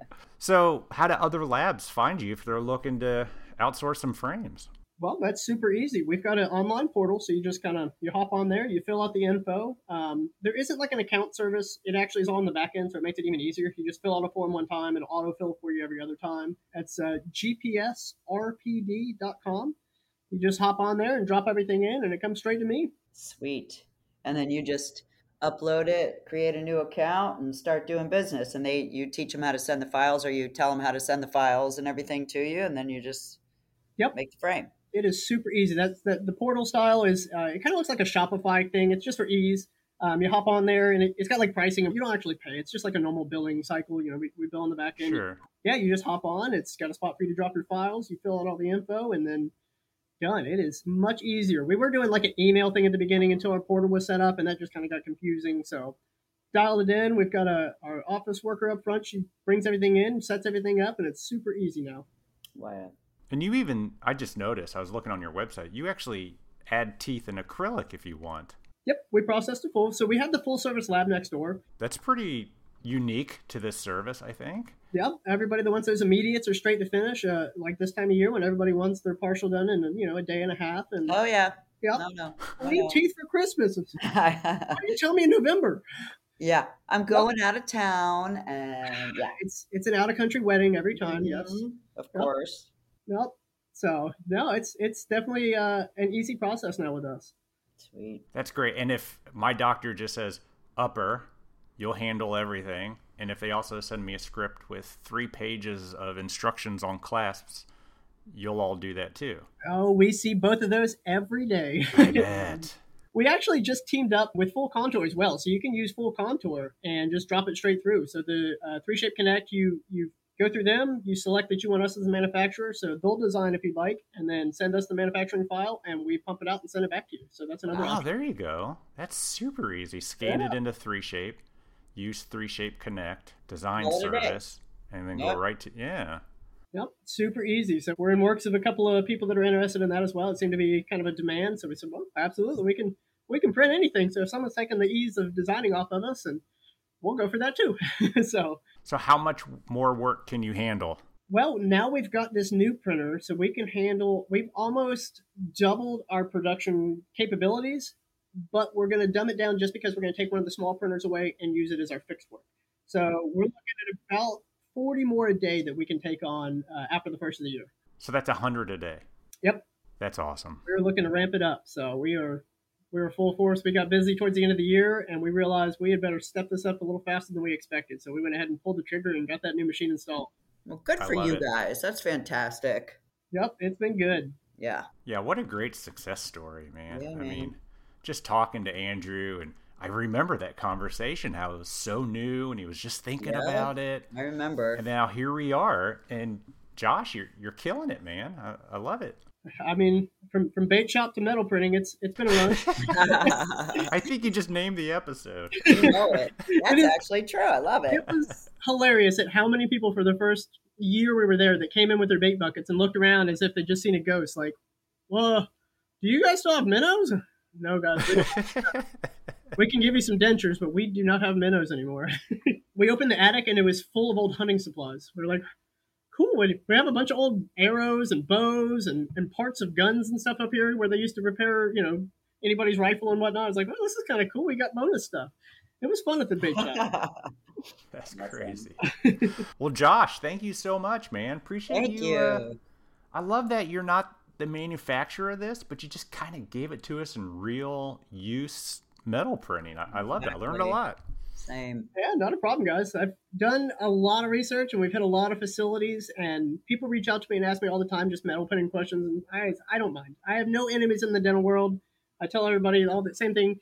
so, how do other labs find you if they're looking to outsource some frames? Well, that's super easy. We've got an online portal, so you just kind of you hop on there, you fill out the info. Um, there isn't like an account service; it actually is on the back end, so it makes it even easier. You just fill out a form one time, and autofill for you every other time. It's uh, gpsrpd.com. You just hop on there and drop everything in, and it comes straight to me. Sweet. And then you just upload it, create a new account, and start doing business. And they you teach them how to send the files, or you tell them how to send the files and everything to you, and then you just yep make the frame it is super easy. That's the, the portal style is uh, it kind of looks like a Shopify thing. It's just for ease. Um, you hop on there and it, has got like pricing. You don't actually pay. It's just like a normal billing cycle. You know, we, we bill on the back end. Sure. Yeah, you just hop on. It's got a spot for you to drop your files. You fill out all the info and then done. It is much easier. We were doing like an email thing at the beginning until our portal was set up, and that just kind of got confusing. So dialed it in. We've got a our office worker up front. She brings everything in, sets everything up, and it's super easy now. Wow. And you even, I just noticed, I was looking on your website, you actually add teeth in acrylic if you want. Yep, we processed it full. So we have the full service lab next door. That's pretty unique to this service, I think. Yep, everybody that wants those immediates are straight to finish, uh, like this time of year when everybody wants their partial done in you know a day and a half. And oh yeah, yep. no no, I need teeth for Christmas. Why do you tell me in November? Yeah, I'm going yep. out of town, and yeah, it's it's an out of country wedding every time. Mm-hmm. Yes, of course. Nope. So no, it's it's definitely uh, an easy process now with us. Sweet. That's great. And if my doctor just says upper, you'll handle everything. And if they also send me a script with three pages of instructions on clasps, you'll all do that too. Oh, we see both of those every day. I bet. we actually just teamed up with Full Contour as well, so you can use Full Contour and just drop it straight through. So the uh, 3Shape Connect, you you go through them, you select that you want us as a manufacturer, so they'll design if you'd like, and then send us the manufacturing file, and we pump it out and send it back to you. So that's another. Oh, option. there you go. That's super easy. Scan Yeah. it into 3Shape, use 3Shape Connect, design Call it a day. service, and then Yep. go right to yeah. Yep, super easy. So we're in works of a couple of people that are interested in that as well. It seemed to be kind of a demand, so we said, well, absolutely, we can we can print anything. So if someone's taking the ease of designing off of us, and we'll go for that too. so So how much more work can you handle? well, now we've got this new printer, so we can handle. We've almost doubled our production capabilities, but we're going to dumb it down just because we're going to take one of the small printers away and use it as our fixed work. So we're looking at about 40 more a day that we can take on uh, after the first of the year. So that's a hundred a day. Yep. That's awesome. We're looking to ramp it up. So we are we were full force. We got busy towards the end of the year, and we realized we had better step this up a little faster than we expected. So we went ahead and pulled the trigger and got that new machine installed. Well, good for you it. guys. That's fantastic. Yep, it's been good. Yeah. Yeah, what a great success story, man. Yeah, I man. mean, just talking to Andrew and I remember that conversation how it was so new and he was just thinking Yeah. about it. I remember. And now here we are and Josh, you're you're killing it, man. I, I love it. I mean, from from bait shop to metal printing, it's it's been a run. I think you just named the episode. you know it. That's is- actually true. I love it. it was hilarious at how many people for the first year we were there that came in with their bait buckets and looked around as if they'd just seen a ghost. Like, well, do you guys still have minnows? No, guys. We, we can give you some dentures, but we do not have minnows anymore. we opened the attic and it was full of old hunting supplies. We are like, cool. We we have a bunch of old arrows and bows and, and parts of guns and stuff up here where they used to repair, you know, anybody's rifle and whatnot. I was like, well, this is kind of cool. We got bonus stuff. It was fun at the bait shop. That's That's crazy. well, Josh, thank you so much, man. Appreciate Thank you. you. uh, I love that you're not the manufacturer of this, but you just kind of gave it to us in real use metal printing. I, I love that. I learned a lot. Same. Yeah, not a problem, guys. I've done a lot of research and we've hit a lot of facilities, and people reach out to me and ask me all the time just metal printing questions, and I, I don't mind. I have no enemies in the dental world. I tell everybody all the same thing.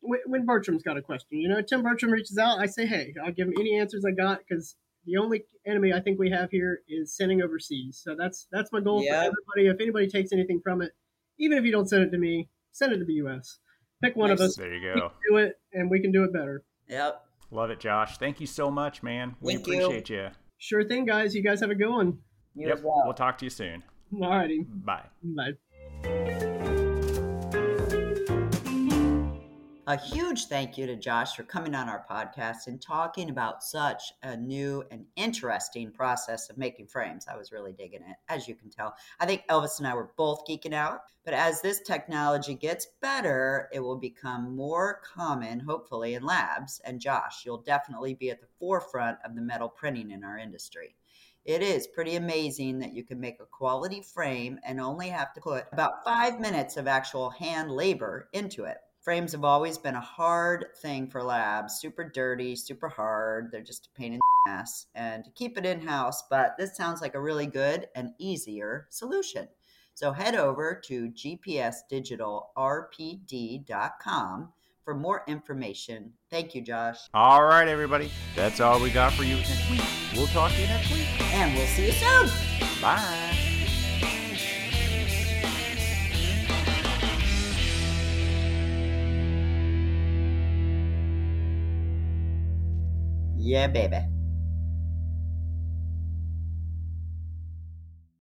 When when Bertram's got a question, you know, Tim Bertram reaches out, I say, hey, I'll give him any answers I got because the only enemy I think we have here is sending overseas. So that's that's my goal Yeah. for everybody. If anybody takes anything from it, even if you don't send it to me, send it to the U.S. Pick one of us, There you we go. can do it, and we can do it better. Yep. Love it, Josh. Thank you so much, man. We Thank appreciate you. Sure thing, guys. You guys have a good one. You Yep. well. We'll talk to you soon. Alrighty. Bye. Bye. A huge thank you to Josh for coming on our podcast and talking about such a new and interesting process of making frames. I was really digging it, as you can tell. I think Elvis and I were both geeking out. But as this technology gets better, it will become more common, hopefully, in labs. And Josh, you'll definitely be at the forefront of the metal printing in our industry. It is pretty amazing that you can make a quality frame and only have to put about five minutes of actual hand labor into it. Frames have always been a hard thing for labs, super dirty, super hard. They're just a pain in the ass. And to keep it in house, but this sounds like a really good and easier solution. So head over to gpsdigitalrpd.com for more information. Thank you, Josh. All right, everybody. That's all we got for you this week. We'll talk to you next week. And we'll see you soon. Bye. Yeah, baby.